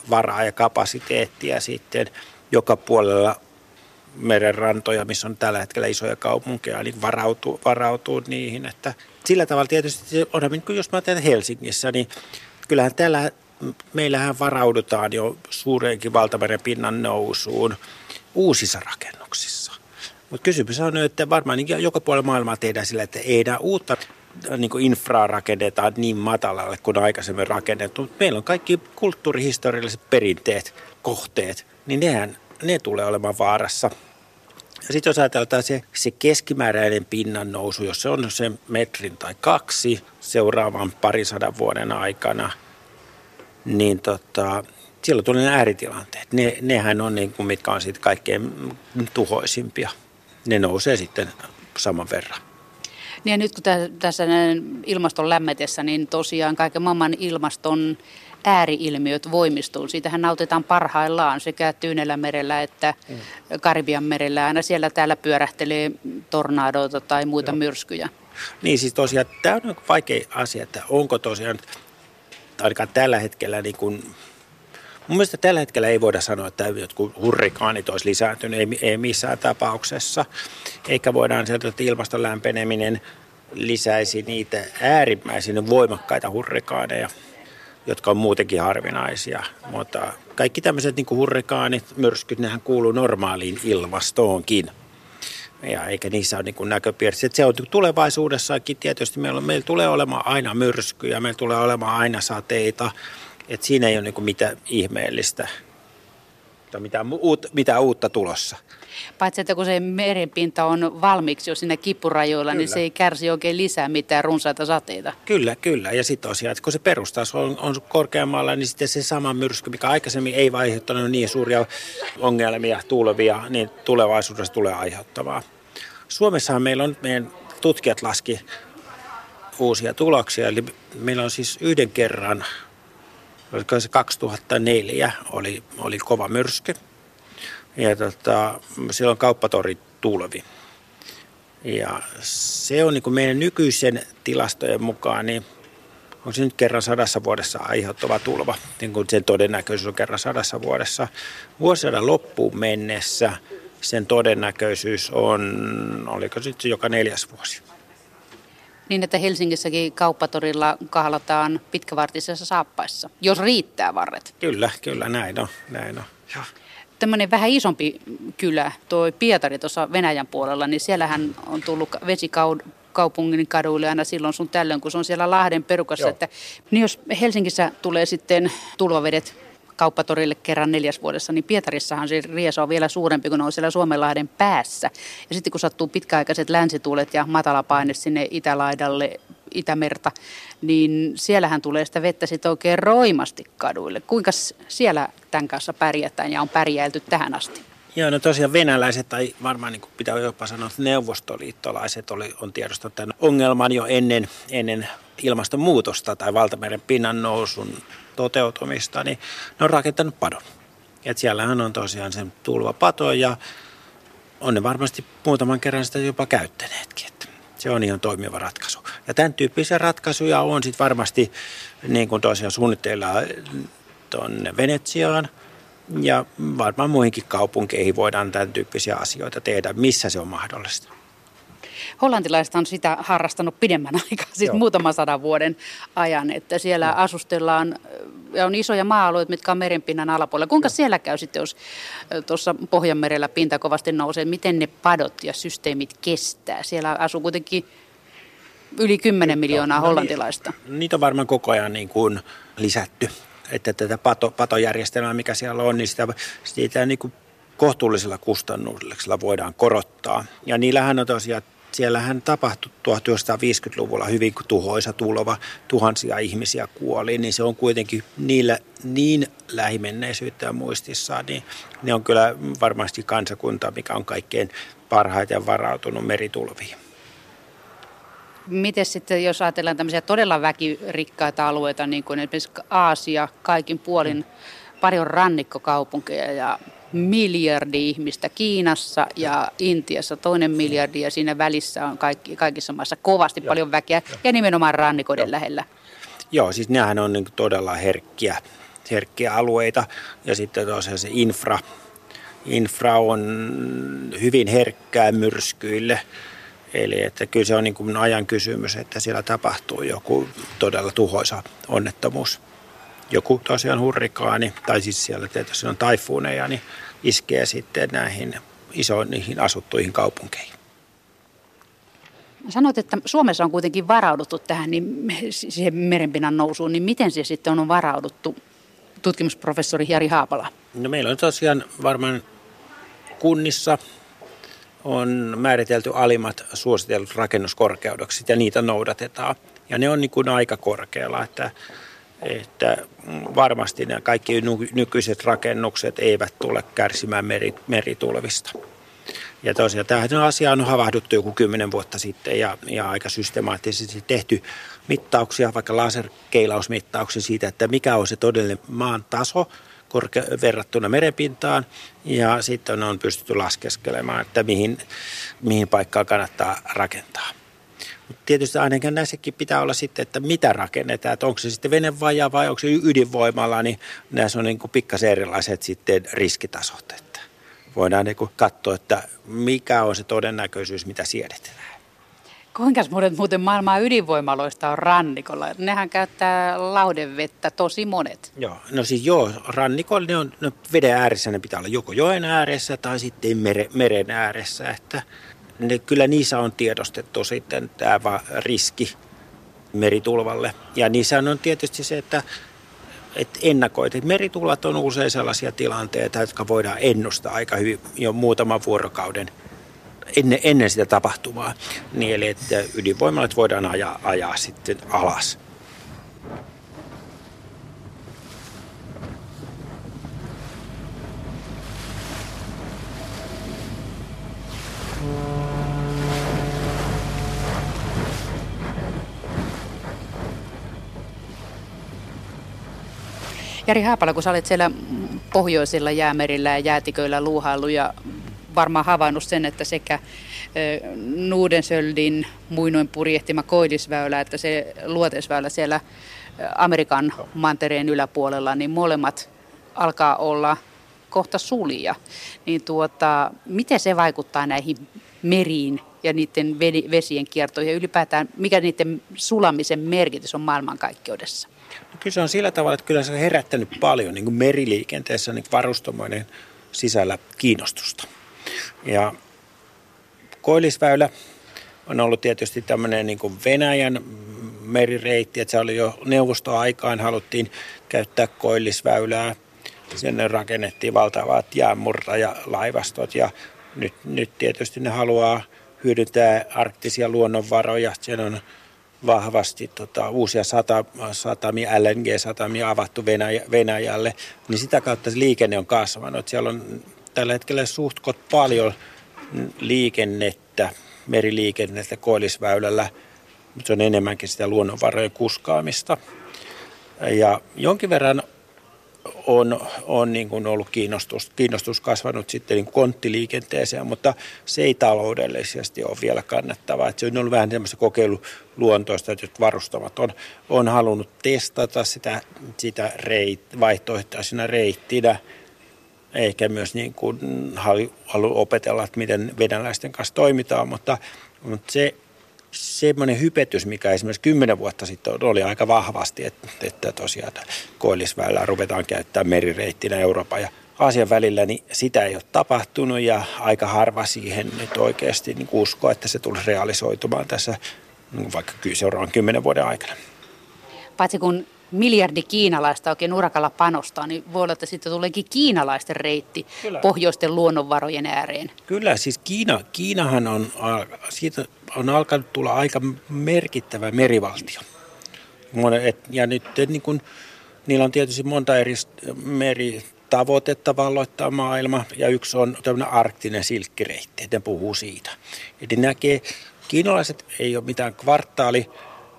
varaa ja kapasiteettia sitten – joka puolella merenrantoja, missä on tällä hetkellä isoja kaupunkeja, niin varautuu, varautuu niihin. Että sillä tavalla tietysti, niin jos mä teen Helsingissä, niin kyllähän täällä meillähän varaudutaan jo suureenkin valtameren pinnan nousuun uusissa rakennuksissa. Mutta kysymys on, että varmaan niin joka puolella maailmaa tehdään sillä, että ei enää uutta niin kuin infraa rakennetaan niin matalalle kuin aikaisemmin rakennettu. Meillä on kaikki kulttuurihistorialliset perinteet, kohteet, niin nehän, ne tulee olemaan vaarassa. Ja sitten jos ajatellaan se, se keskimääräinen pinnan nousu, jos se on se metrin tai kaksi seuraavan parisadan vuoden aikana, niin tota, silloin tulee ne ääritilanteet. Ne, nehän on niin kuin, mitkä on sitten kaikkein tuhoisimpia. Ne nousee sitten saman verran. Niin ja nyt kun tässä ilmaston lämmetessä, niin tosiaan kaiken maailman ilmaston ääriilmiöt voimistuu. Siitähän nautitaan parhaillaan sekä Tyynellä merellä että mm. Karibian merellä. Aina siellä täällä pyörähtelee tornadoita tai muita Joo. myrskyjä. Niin siis tosiaan tämä on vaikea asia, että onko tosiaan ainakaan tällä hetkellä niin kuin Mun mielestä tällä hetkellä ei voida sanoa, että jotkut hurrikaanit olisi lisääntynyt, ei, ei missään tapauksessa. Eikä voidaan sanoa, että ilmaston lämpeneminen lisäisi niitä äärimmäisen voimakkaita hurrikaaneja jotka on muutenkin harvinaisia. Mutta kaikki tämmöiset niin kuin hurrikaanit, myrskyt, nehän kuuluu normaaliin ilmastoonkin. Ja eikä niissä ole niin näköpiirissä. Se on tulevaisuudessakin tietysti. Meillä, meillä tulee olemaan aina myrskyjä, meillä tulee olemaan aina sateita. Et siinä ei ole niin mitään ihmeellistä tai mitään, uut, mitään uutta tulossa. Paitsi, että kun se merenpinta on valmiiksi jo siinä kippurajoilla, niin kyllä. niin se ei kärsi oikein lisää mitään runsaita sateita. Kyllä, kyllä. Ja sitten tosiaan, että kun se perustaso on, on korkeammalla, niin sitten se sama myrsky, mikä aikaisemmin ei aiheuttanut niin suuria ongelmia, tulvia, niin tulevaisuudessa tulee aiheuttamaan. Suomessahan meillä on, meidän tutkijat laski uusia tuloksia, eli meillä on siis yhden kerran oliko se 2004, oli, oli kova myrsky. Ja tota, silloin kauppatori tulvi. Ja se on niin kuin meidän nykyisen tilastojen mukaan, niin on se nyt kerran sadassa vuodessa aiheuttava tulva, niin kuin sen todennäköisyys on kerran sadassa vuodessa. Vuosisadan loppuun mennessä sen todennäköisyys on, oliko se nyt joka neljäs vuosi. Niin, että Helsingissäkin kauppatorilla kahlataan pitkävartisessa saappaissa, jos riittää varret. Kyllä, kyllä, näin on. Näin on. Ja. Tämmöinen vähän isompi kylä, tuo Pietari tuossa Venäjän puolella, niin siellähän on tullut vesikaupungin kaduille aina silloin sun tällöin, kun se on siellä Lahden perukassa. Että, niin jos Helsingissä tulee sitten tulvavedet kauppatorille kerran neljäs vuodessa, niin Pietarissahan se rieso on vielä suurempi, kun ne on siellä Suomenlahden päässä. Ja sitten kun sattuu pitkäaikaiset länsituulet ja matalapaine sinne itälaidalle, Itämerta, niin siellähän tulee sitä vettä sitten oikein roimasti kaduille. Kuinka siellä tämän kanssa pärjätään ja on pärjäilty tähän asti? Joo, no tosiaan venäläiset, tai varmaan niin pitää jopa sanoa, että neuvostoliittolaiset oli, on tiedostanut tämän ongelman jo ennen, ennen ilmastonmuutosta tai valtameren pinnan nousun toteutumista, niin ne on rakentanut padon. Et siellähän on tosiaan sen tulvapato ja on ne varmasti muutaman kerran sitä jopa käyttäneetkin. Että se on ihan toimiva ratkaisu. Ja tämän tyyppisiä ratkaisuja on sitten varmasti niin kuin tosiaan suunnitteilla tuonne Venetsiaan ja varmaan muihinkin kaupunkeihin voidaan tämän tyyppisiä asioita tehdä, missä se on mahdollista. Hollantilaiset on sitä harrastanut pidemmän aikaa, siis Joo. muutaman sadan vuoden ajan, että siellä no. asustellaan ja on isoja maa-alueita, mitkä on merenpinnan alapuolella. Kuinka Joo. siellä käy sitten, jos tuossa Pohjanmerellä pinta kovasti nousee, miten ne padot ja systeemit kestää? Siellä asuu kuitenkin yli 10 miljoonaa no, hollantilaista. Niin, niitä on varmaan koko ajan niin kuin lisätty. Että tätä pato, patojärjestelmää, mikä siellä on, niin sitä, sitä niin kuin kohtuullisella kustannuksella voidaan korottaa. Ja niillähän on tosiaan siellähän tapahtui 1950-luvulla hyvin tuhoisa tulva, tuhansia ihmisiä kuoli, niin se on kuitenkin niillä niin lähimenneisyyttä ja muistissaan, niin ne on kyllä varmasti kansakunta, mikä on kaikkein parhaiten varautunut meritulviin. Miten sitten, jos ajatellaan tämmöisiä todella väkirikkaita alueita, niin kuin esimerkiksi Aasia, kaikin puolin, paljon rannikkokaupunkeja ja miljardi ihmistä Kiinassa ja Intiassa, toinen miljardi ja siinä välissä on kaikki, kaikissa maissa kovasti Joo. paljon väkeä ja nimenomaan rannikoiden Joo. lähellä. Joo, siis nehän on niin todella herkkiä, herkkiä alueita ja sitten tosiaan se infra, infra on hyvin herkkää myrskyille. Eli että kyllä se on niin kuin ajan kysymys, että siellä tapahtuu joku todella tuhoisa onnettomuus joku tosiaan hurrikaani, tai siis siellä tietysti on taifuuneja, niin iskee sitten näihin isoihin asuttuihin kaupunkeihin. Sanoit, että Suomessa on kuitenkin varauduttu tähän niin siihen merenpinnan nousuun, niin miten se sitten on varauduttu, tutkimusprofessori Jari Haapala? No meillä on tosiaan varmaan kunnissa on määritelty alimmat suositellut rakennuskorkeudeksi ja niitä noudatetaan. Ja ne on niin kuin aika korkealla, että että varmasti nämä kaikki nykyiset rakennukset eivät tule kärsimään meri, meritulvista. Ja tosiaan tähän asiaan on havahduttu joku kymmenen vuotta sitten ja, ja aika systemaattisesti tehty mittauksia, vaikka laserkeilausmittauksia siitä, että mikä on se todellinen maan taso korke- verrattuna merenpintaan. Ja sitten on pystytty laskeskelemaan, että mihin, mihin paikkaan kannattaa rakentaa. Mutta tietysti ainakin näissäkin pitää olla sitten, että mitä rakennetaan, että onko se sitten venevaja vai onko se ydinvoimalla, niin näissä on niin kuin pikkasen erilaiset sitten riskitasot. Että voidaan niin kuin katsoa, että mikä on se todennäköisyys, mitä siedetään. Kuinka monet muuten maailmaa ydinvoimaloista on rannikolla? Nehän käyttää laudevettä tosi monet. Joo, no siis joo, rannikolla ne on ne veden ääressä, ne pitää olla joko joen ääressä tai sitten mere, meren ääressä, että ne, kyllä niissä on tiedostettu sitten tämä riski meritulvalle. Ja niissä on tietysti se, että, että ennakoit, että meritulvat on usein sellaisia tilanteita, jotka voidaan ennustaa aika hyvin jo muutaman vuorokauden ennen, ennen sitä tapahtumaa. Niin eli että ydinvoimalat voidaan ajaa, ajaa sitten alas. Jari Haapala, kun sä olet siellä pohjoisilla jäämerillä ja jäätiköillä luuhaillut ja varmaan havainnut sen, että sekä Nuudensöldin muinoin purjehtima koidisväylä että se luotesväylä siellä Amerikan mantereen yläpuolella, niin molemmat alkaa olla kohta sulia. Niin tuota, miten se vaikuttaa näihin meriin ja niiden vesien kierto ja ylipäätään mikä niiden sulamisen merkitys on maailmankaikkeudessa? No kyllä se on sillä tavalla, että kyllä se on herättänyt paljon niin kuin meriliikenteessä niin varustamoiden sisällä kiinnostusta. Ja Koillisväylä on ollut tietysti tämmöinen niin kuin Venäjän merireitti, että se oli jo neuvostoaikaan, haluttiin käyttää Koillisväylää. Sinne rakennettiin valtavat jäämurtajalaivastot ja nyt, nyt tietysti ne haluaa hyödyntää arktisia luonnonvaroja. Siellä on vahvasti tota, uusia sata, satamia, LNG-satamia avattu Venäjä, Venäjälle, niin sitä kautta se liikenne on kasvanut. Siellä on tällä hetkellä suhtkot paljon liikennettä, meriliikennettä koillisväylällä, mutta se on enemmänkin sitä luonnonvarojen kuskaamista. Ja jonkin verran on, on niin kuin ollut kiinnostus, kiinnostus kasvanut sitten niin konttiliikenteeseen, mutta se ei taloudellisesti ole vielä kannattavaa. Että se on ollut vähän tämmöistä kokeiluluontoista, että varustamat on, on halunnut testata sitä, sitä reit, vaihtoehtoisena reittinä, eikä myös niin kuin halu, opetella, että miten venäläisten kanssa toimitaan, mutta, mutta se semmoinen hypetys, mikä esimerkiksi kymmenen vuotta sitten oli aika vahvasti, että, että tosiaan koillisväylää ruvetaan käyttämään merireittinä Euroopan ja Aasian välillä, niin sitä ei ole tapahtunut ja aika harva siihen nyt oikeasti niin uskoo, että se tulisi realisoitumaan tässä niin vaikka seuraavan kymmenen vuoden aikana. Paitsi kun miljardi kiinalaista oikein urakalla panostaa, niin voi olla, että sitten tuleekin kiinalaisten reitti Kyllä. pohjoisten luonnonvarojen ääreen. Kyllä, siis Kiina, Kiinahan on, siitä on alkanut tulla aika merkittävä merivaltio. Ja nyt niin kun, niillä on tietysti monta eri meritavoitetta valloittaa maailma, ja yksi on tämmöinen arktinen silkkireitti, että ne puhuu siitä. Eli näkee, kiinalaiset ei ole mitään kvartaali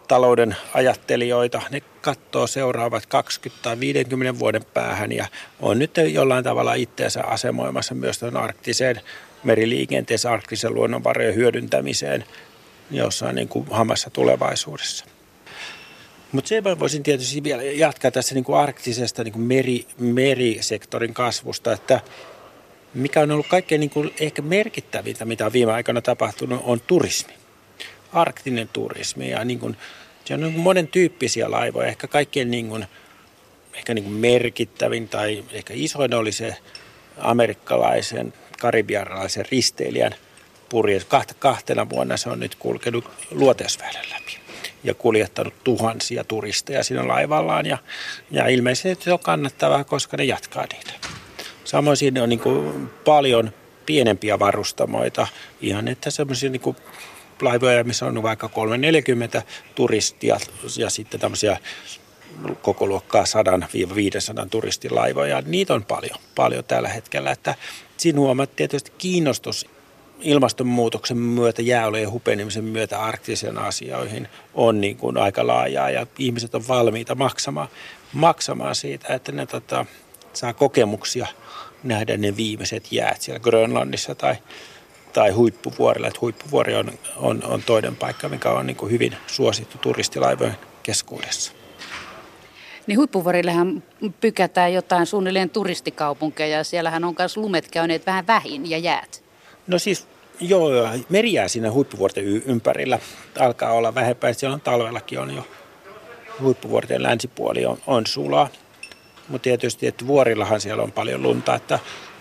talouden ajattelijoita. Ne katsoo seuraavat 20 tai 50 vuoden päähän ja on nyt jollain tavalla itseensä asemoimassa myös tuon arktiseen meriliikenteeseen, arktisen luonnonvarojen hyödyntämiseen jossain niin kuin hamassa tulevaisuudessa. Mutta se mä voisin tietysti vielä jatkaa tässä niin kuin arktisesta niin kuin meri, merisektorin kasvusta, että mikä on ollut kaikkein niin kuin ehkä merkittävintä, mitä on viime aikoina tapahtunut, on turismi arktinen turismi ja niin kuin, se on niin monen tyyppisiä laivoja. Ehkä kaikkein niin kuin, ehkä niin kuin merkittävin tai ehkä isoin oli se amerikkalaisen karibianlaisen risteilijän purjeus. Kahtena vuonna se on nyt kulkenut luoteisväylän läpi ja kuljettanut tuhansia turisteja siinä laivallaan. Ja, ja ilmeisesti se on kannattavaa, koska ne jatkaa niitä. Samoin siinä on niin paljon pienempiä varustamoita, ihan että semmoisia niin laivoja, missä on vaikka 340 turistia ja sitten tämmöisiä koko luokkaa 100-500 turistilaivoja. Niitä on paljon, paljon tällä hetkellä. Että siinä huomaat tietysti kiinnostus ilmastonmuutoksen myötä, jääolojen hupenemisen myötä arktisen asioihin on niin kuin aika laajaa ja ihmiset on valmiita maksamaan, maksamaan siitä, että ne tota, saa kokemuksia nähdä ne viimeiset jäät siellä Grönlannissa tai tai huippuvuorilla. Että huippuvuori on, on, on toinen paikka, mikä on niin kuin hyvin suosittu turistilaivojen keskuudessa. Niin huippuvuorillähän pykätään jotain suunnilleen turistikaupunkeja ja siellähän on myös lumet käyneet vähän vähin ja jäät. No siis joo, jää siinä huippuvuorten ympärillä alkaa olla vähempää. Siellä on talvellakin on jo huippuvuorten länsipuoli on, on sulaa. Mutta tietysti, että vuorillahan siellä on paljon lunta, että,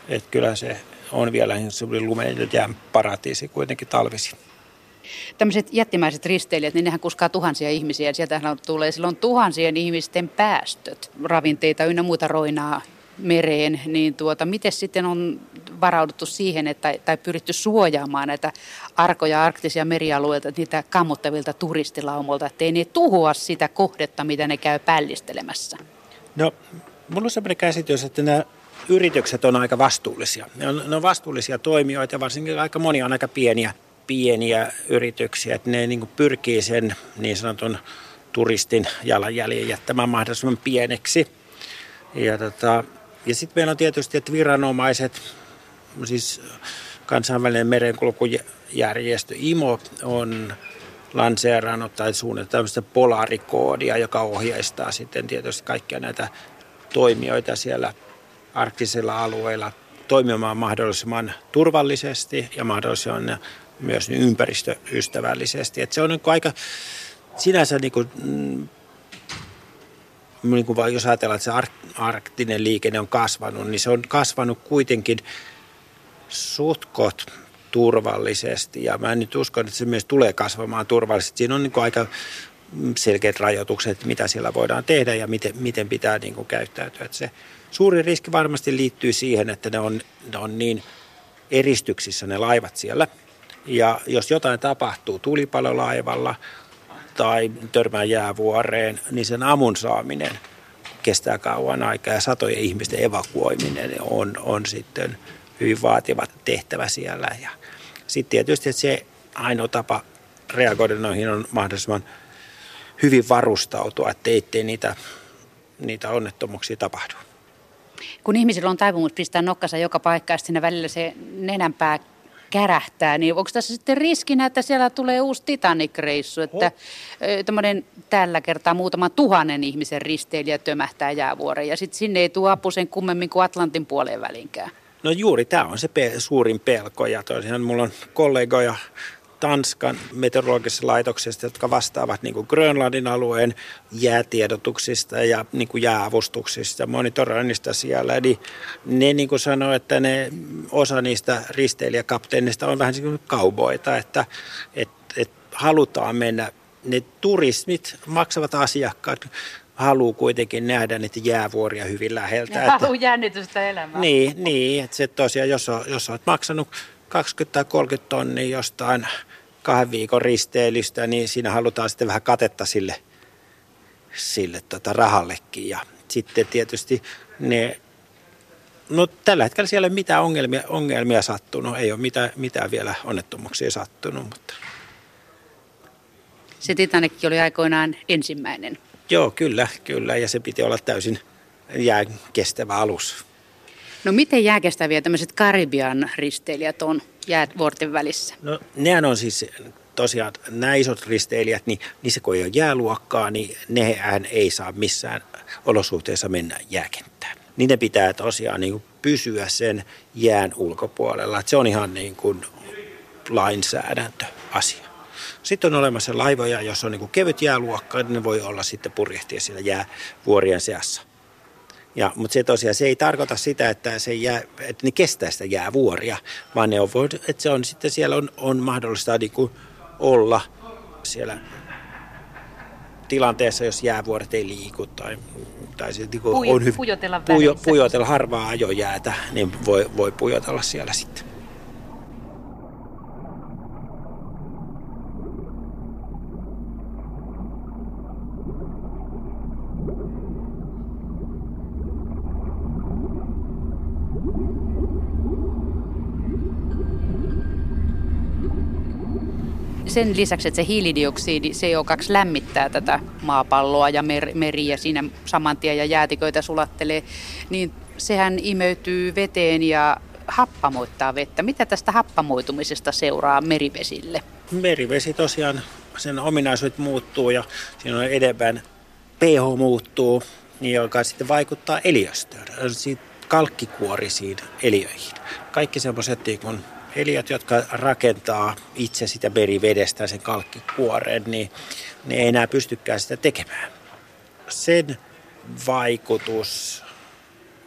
että kyllä se on vielä semmoinen jään paratiisi kuitenkin talvisi. Tämmöiset jättimäiset risteilijät, niin nehän kuskaa tuhansia ihmisiä. Sieltähän tulee silloin tuhansien ihmisten päästöt, ravinteita ynnä muuta roinaa mereen, niin tuota, miten sitten on varauduttu siihen, että, tai pyritty suojaamaan näitä arkoja arktisia merialueita niitä kammottavilta turistilaumolta, ettei ne tuhoa sitä kohdetta, mitä ne käy pällistelemässä? No, mulla on sellainen käsitys, että nämä yritykset on aika vastuullisia. Ne on, ne on vastuullisia toimijoita ja varsinkin aika monia on aika pieniä, pieniä yrityksiä, että ne niin pyrkii sen niin sanotun turistin jalanjäljen jättämään mahdollisimman pieneksi. Ja, tota, ja sitten meillä on tietysti, että viranomaiset, siis kansainvälinen merenkulkujärjestö IMO on lanseerannut tai suunnitellut tämmöistä polarikoodia, joka ohjeistaa sitten tietysti kaikkia näitä toimijoita siellä arktisilla alueilla toimimaan mahdollisimman turvallisesti ja mahdollisimman myös ympäristöystävällisesti. Et se on niin aika sinänsä niin kuin, mm, niin kuin jos ajatellaan, että se arktinen liikenne on kasvanut, niin se on kasvanut kuitenkin suhtkot turvallisesti. Ja mä nyt uskon, että se myös tulee kasvamaan turvallisesti. Siinä on niin aika selkeät rajoitukset, mitä siellä voidaan tehdä ja miten, miten pitää niin kuin käyttäytyä. Että se suuri riski varmasti liittyy siihen, että ne on, ne on niin eristyksissä ne laivat siellä. Ja jos jotain tapahtuu tulipalolaivalla tai törmää jäävuoreen, niin sen amun saaminen kestää kauan aikaa ja satojen ihmisten evakuoiminen on, on sitten hyvin vaativa tehtävä siellä. Ja sitten tietysti että se ainoa tapa reagoida noihin on mahdollisimman hyvin varustautua, ettei niitä, niitä onnettomuuksia tapahdu. Kun ihmisillä on taipumus pistää nokkansa joka paikka ja siinä välillä se nenänpää kärähtää, niin onko tässä sitten riskinä, että siellä tulee uusi Titanic-reissu, että tämmöinen tällä kertaa muutama tuhannen ihmisen risteilijä tömähtää jäävuoreen ja sitten sinne ei tule apu sen kummemmin kuin Atlantin puoleen välinkään? No juuri tämä on se pe- suurin pelko ja tosiaan mulla on kollegoja Tanskan meteorologisesta laitoksesta, jotka vastaavat niin kuin Grönlandin alueen jäätiedotuksista ja niin kuin jääavustuksista, monitoroinnista siellä. Eli ne niin kuin sanoo, että ne, osa niistä risteilijäkapteenista on vähän niin kuin kauboita, että et, et halutaan mennä ne turismit, maksavat asiakkaat, haluaa kuitenkin nähdä niitä jäävuoria hyvin läheltä. Ja haluaa jännitystä elämään. Niin, niin että se tosiaan, jos, on, jos olet maksanut 20 tai 30 tonnia jostain kahden viikon risteilystä, niin siinä halutaan sitten vähän katetta sille, sille tota rahallekin. Ja sitten tietysti ne, no tällä hetkellä siellä ei ole mitään ongelmia, ongelmia sattunut, ei ole mitään, mitään vielä onnettomuuksia sattunut, mutta... Se Titanic oli aikoinaan ensimmäinen. Joo, kyllä, kyllä, ja se piti olla täysin jää kestävä alus. No miten jääkestäviä tämmöiset Karibian risteilijät on jäävuorten välissä? No nehän on siis tosiaan nämä isot risteilijät, niin niissä kun ei ole jääluokkaa, niin nehän ei saa missään olosuhteissa mennä jääkenttään. Niin ne pitää tosiaan niin pysyä sen jään ulkopuolella. Että se on ihan niin kuin lainsäädäntöasia. Sitten on olemassa laivoja, jos on niin kuin kevyt jääluokka, niin ne voi olla sitten purjehtia siellä jäävuorien seassa. Ja, mutta se tosiaan se ei tarkoita sitä, että, se jää, että ne kestää sitä jäävuoria, vaan ne on, että se on sitten siellä on, on mahdollista niin kuin olla siellä tilanteessa, jos jäävuoret ei liiku tai, tai se, niin Pujo, on hyvin, pujotella, pujo, pujotella harvaa ajojäätä, niin voi, voi pujotella siellä sitten. Sen lisäksi, että se hiilidioksidi, CO2 lämmittää tätä maapalloa ja mer- meriä siinä saman tien ja jäätiköitä sulattelee, niin sehän imeytyy veteen ja happamoittaa vettä. Mitä tästä happamoitumisesta seuraa merivesille? Merivesi tosiaan, sen ominaisuudet muuttuu ja siinä on edempään pH muuttuu, niin joka sitten vaikuttaa eliöstöön, kalkkikuorisiin eliöihin. Kaikki semmoiset niin eliöt, jotka rakentaa itse sitä merivedestä sen kalkkikuoren, niin ne ei enää pystykään sitä tekemään. Sen vaikutus,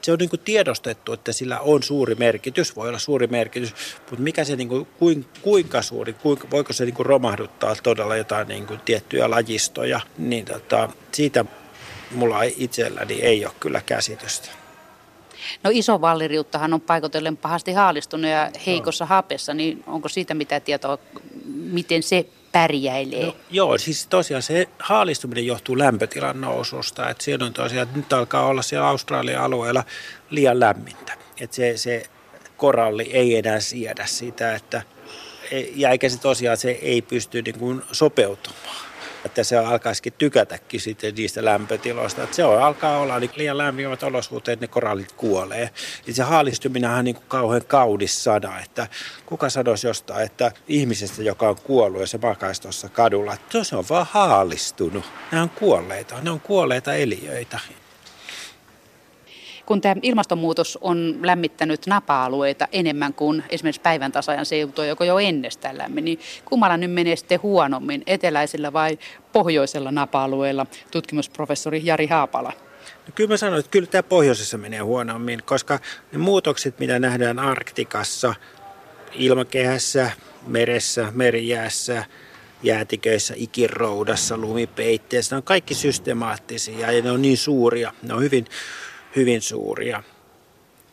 se on niin kuin tiedostettu, että sillä on suuri merkitys, voi olla suuri merkitys, mutta mikä se, niin kuin, kuinka suuri, kuinka, voiko se niin kuin romahduttaa todella jotain niin kuin tiettyjä lajistoja, niin tota, siitä mulla itselläni ei ole kyllä käsitystä. No iso valliriuttahan on paikotellen pahasti haalistunut ja heikossa no. hapessa, niin onko siitä mitä tietoa, miten se pärjäilee? No, joo, siis tosiaan se haalistuminen johtuu lämpötilan noususta. Että siellä on tosiaan, että nyt alkaa olla siellä Australian alueella liian lämmintä. Että se, se koralli ei enää siedä sitä, että ja eikä se tosiaan se ei pysty niin kuin sopeutumaan että se alkaisikin tykätäkin sitten niistä lämpötiloista. Että se on, alkaa olla niin liian lämpimät olosuhteet, ne korallit kuolee. Ja se haalistuminen on niin kuin kauhean kaudis sana, että kuka sanoisi jostain, että ihmisestä, joka on kuollut ja se makaisi tuossa kadulla, että se on vaan haalistunut. Nämä on kuolleita, ne on kuolleita eliöitä kun tämä ilmastonmuutos on lämmittänyt napa-alueita enemmän kuin esimerkiksi päivän tasajan seutua, joka jo ennestään lämmin, niin kummalla nyt menee sitten huonommin, eteläisellä vai pohjoisella napa-alueella, tutkimusprofessori Jari Haapala? No kyllä mä sanoin, että kyllä tämä pohjoisessa menee huonommin, koska ne muutokset, mitä nähdään Arktikassa, ilmakehässä, meressä, merijäässä, jäätiköissä, ikiroudassa, lumipeitteessä, ne on kaikki systemaattisia ja ne on niin suuria, ne on hyvin, hyvin suuria.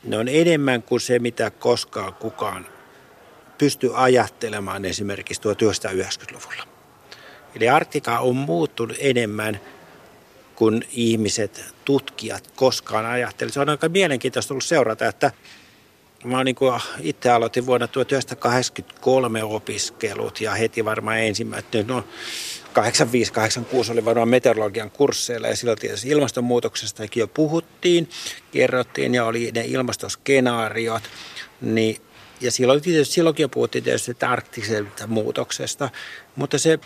Ne on enemmän kuin se, mitä koskaan kukaan pystyy ajattelemaan esimerkiksi 1990-luvulla. Eli Arktika on muuttunut enemmän kuin ihmiset, tutkijat koskaan ajattelivat. Se on aika mielenkiintoista ollut seurata, että Mä niin kuin itse aloitin vuonna 1983 opiskelut ja heti varmaan ensimmäiset, no 85-86 oli varmaan meteorologian kursseilla ja silloin tietysti ilmastonmuutoksestakin jo puhuttiin, kerrottiin ja oli ne ilmastoskenaariot, niin ja silloin, tietysti, silloinkin jo puhuttiin tietysti arktisesta muutoksesta, mutta se,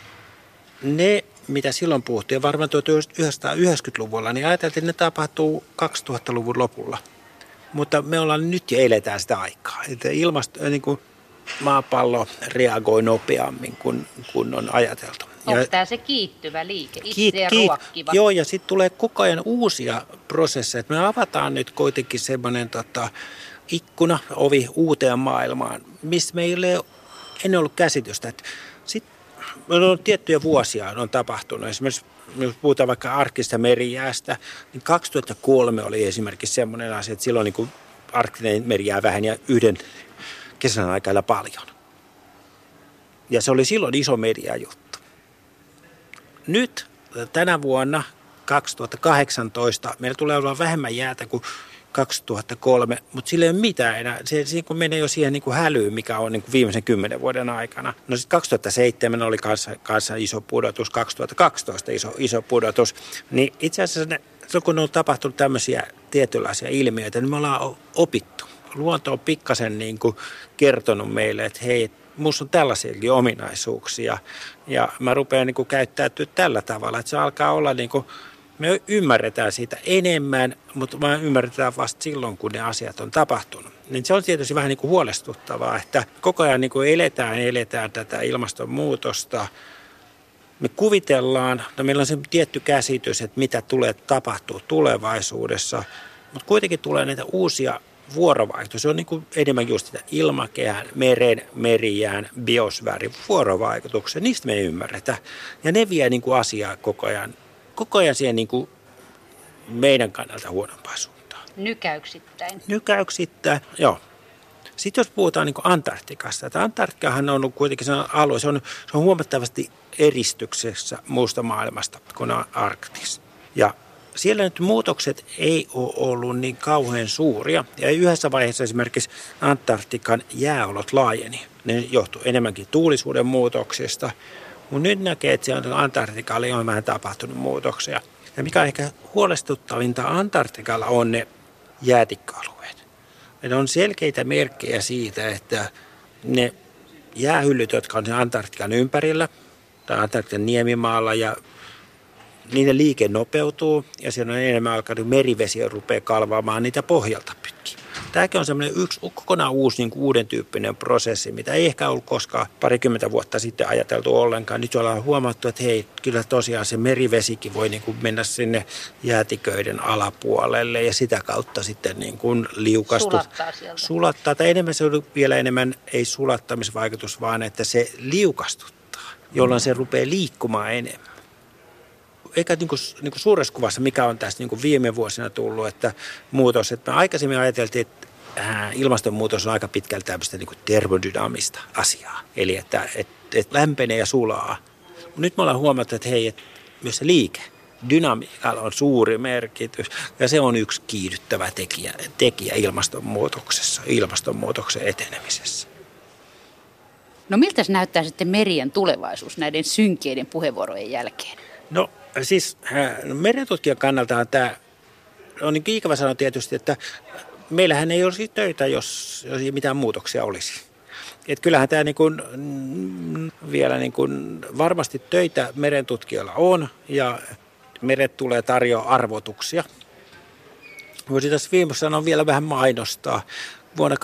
ne, mitä silloin puhuttiin, varmaan 1990-luvulla, niin ajateltiin, että ne tapahtuu 2000-luvun lopulla – mutta me ollaan nyt jo eletään sitä aikaa. Että ilmasto, niin kuin maapallo reagoi nopeammin kuin, kuin on ajateltu. Onko tämä se kiittyvä liike, itseä kiit, ruokkiva? Joo, ja sitten tulee koko ajan uusia prosesseja. Me avataan nyt kuitenkin semmoinen tota, ikkuna, ovi uuteen maailmaan, missä meillä ei ole ennen ollut käsitystä. Sitten on tiettyjä vuosia on tapahtunut. Esimerkiksi jos puhutaan vaikka arkista merijäästä, niin 2003 oli esimerkiksi semmoinen asia, että silloin niin arktinen merijää vähän ja yhden kesän aikana paljon. Ja se oli silloin iso mediajuttu. Nyt tänä vuonna 2018 meillä tulee olla vähemmän jäätä kuin 2003, mutta sillä ei ole mitään enää. Se, se niin menee jo siihen niin kuin hälyyn, mikä on niin kuin viimeisen kymmenen vuoden aikana. No sitten 2007 oli kanssa, kanssa iso pudotus, 2012 iso, iso pudotus. Niin itse asiassa ne, kun on tapahtunut tämmöisiä tietynlaisia ilmiöitä, niin me ollaan opittu. Luonto on pikkasen niin kuin kertonut meille, että hei, minussa on tällaisiakin ominaisuuksia. Ja mä rupean niin käyttäytyä tällä tavalla, että se alkaa olla niin kuin me ymmärretään siitä enemmän, mutta me ymmärretään vasta silloin, kun ne asiat on tapahtunut. Niin se on tietysti vähän niin kuin huolestuttavaa, että koko ajan niin kuin eletään, eletään tätä ilmastonmuutosta. Me kuvitellaan, no meillä on se tietty käsitys, että mitä tulee tapahtuu tulevaisuudessa, mutta kuitenkin tulee näitä uusia vuorovaihto. Se on niin kuin enemmän just sitä ilmakehän, meren, merijään, biosfäärin vuorovaikutuksia. Niistä me ei ymmärretä. Ja ne vie niin kuin asiaa koko ajan koko ajan siihen niin kuin meidän kannalta huonompaan suuntaan. Nykäyksittäin. Nykäyksittäin, joo. Sitten jos puhutaan niin Antarktikasta, että Antarktikahan on ollut kuitenkin se alue, se on, se on huomattavasti eristyksessä muusta maailmasta kuin Arktis. Ja siellä nyt muutokset ei ole ollut niin kauhean suuria. Ja yhdessä vaiheessa esimerkiksi Antarktikan jääolot laajeni. Ne johtuu enemmänkin tuulisuuden muutoksesta mutta nyt näkee, että siellä Antarktikalla on vähän tapahtunut muutoksia. Ja mikä on ehkä huolestuttavinta Antarktikalla on ne jäätikköalueet. Ne on selkeitä merkkejä siitä, että ne jäähyllyt, jotka on Antarktikan ympärillä, tai Antarktikan niemimaalla ja niiden liike nopeutuu ja siellä on enemmän alkanut merivesi rupeaa kalvaamaan niitä pohjalta pitkin. Tämäkin on semmoinen yksi kokonaan uusi, niin kuin uuden tyyppinen prosessi, mitä ei ehkä ollut koskaan parikymmentä vuotta sitten ajateltu ollenkaan. Nyt ollaan huomattu, että hei, kyllä tosiaan se merivesikin voi niin kuin mennä sinne jäätiköiden alapuolelle ja sitä kautta sitten niin kuin liukastua. Sulattaa sieltä. Sulattaa, tai enemmän se on vielä enemmän, ei sulattamisvaikutus, vaan että se liukastuttaa, jolloin se rupeaa liikkumaan enemmän eikä niin kuin, niin kuin suuressa kuvassa, mikä on tästä niin kuin viime vuosina tullut, että muutos, että me aikaisemmin ajateltiin, että äh, ilmastonmuutos on aika pitkälti tämmöistä niin termodynaamista asiaa. Eli että, että, että lämpenee ja sulaa. Nyt me ollaan huomattu, että hei, että myös se liike, dynamiikalla on suuri merkitys ja se on yksi kiihdyttävä tekijä, tekijä ilmastonmuutoksessa, ilmastonmuutoksen etenemisessä. No miltä se näyttää sitten merien tulevaisuus näiden synkeiden puheenvuorojen jälkeen? No siis no, merentutkijan kannalta tämä on niin ikävä sanoa tietysti, että meillähän ei olisi töitä, jos, jos ei mitään muutoksia olisi. Et kyllähän tämä niin kuin, mm, vielä niin kuin, varmasti töitä merentutkijoilla on ja meret tulee tarjoa arvotuksia. Voisin tässä viimeisessä sanoa vielä vähän mainostaa. Vuonna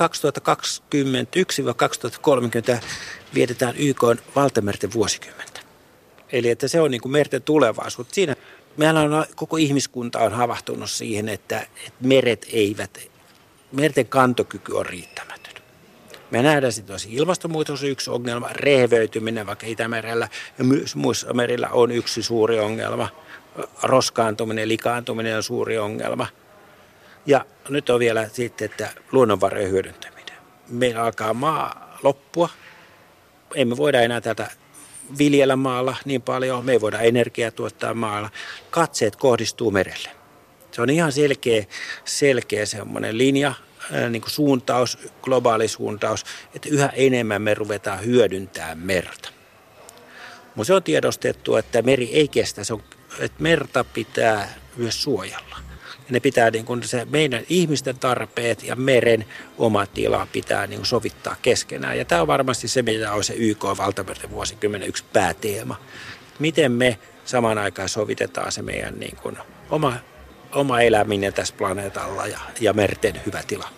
2021-2030 vietetään YK valtamerten vuosikymmentä. Eli että se on niin kuin merten tulevaisuus. Siinä meillä on koko ihmiskunta on havahtunut siihen, että, että meret eivät, merten kantokyky on riittämätön. Me nähdään että ilmastonmuutos on yksi ongelma, rehevöityminen vaikka Itämerellä ja myös muissa merillä on yksi suuri ongelma. Roskaantuminen, likaantuminen on suuri ongelma. Ja nyt on vielä sitten, että luonnonvarojen hyödyntäminen. Meillä alkaa maa loppua. Emme voida enää tätä viljellä maalla niin paljon, me ei voida energiaa tuottaa maalla. Katseet kohdistuu merelle. Se on ihan selkeä, selkeä semmoinen linja, niin kuin suuntaus, globaali suuntaus, että yhä enemmän me ruvetaan hyödyntämään merta. Mutta se on tiedostettu, että meri ei kestä, se on, että merta pitää myös suojella. Ja ne pitää niin kuin se meidän ihmisten tarpeet ja meren oma tila pitää niin kuin sovittaa keskenään. Ja tämä on varmasti se, mitä on se YK valtamerten vuosikymmenen yksi pääteema. Miten me samaan aikaan sovitetaan se meidän niin kuin oma, oma eläminen tässä planeetalla ja, ja merten hyvä tila.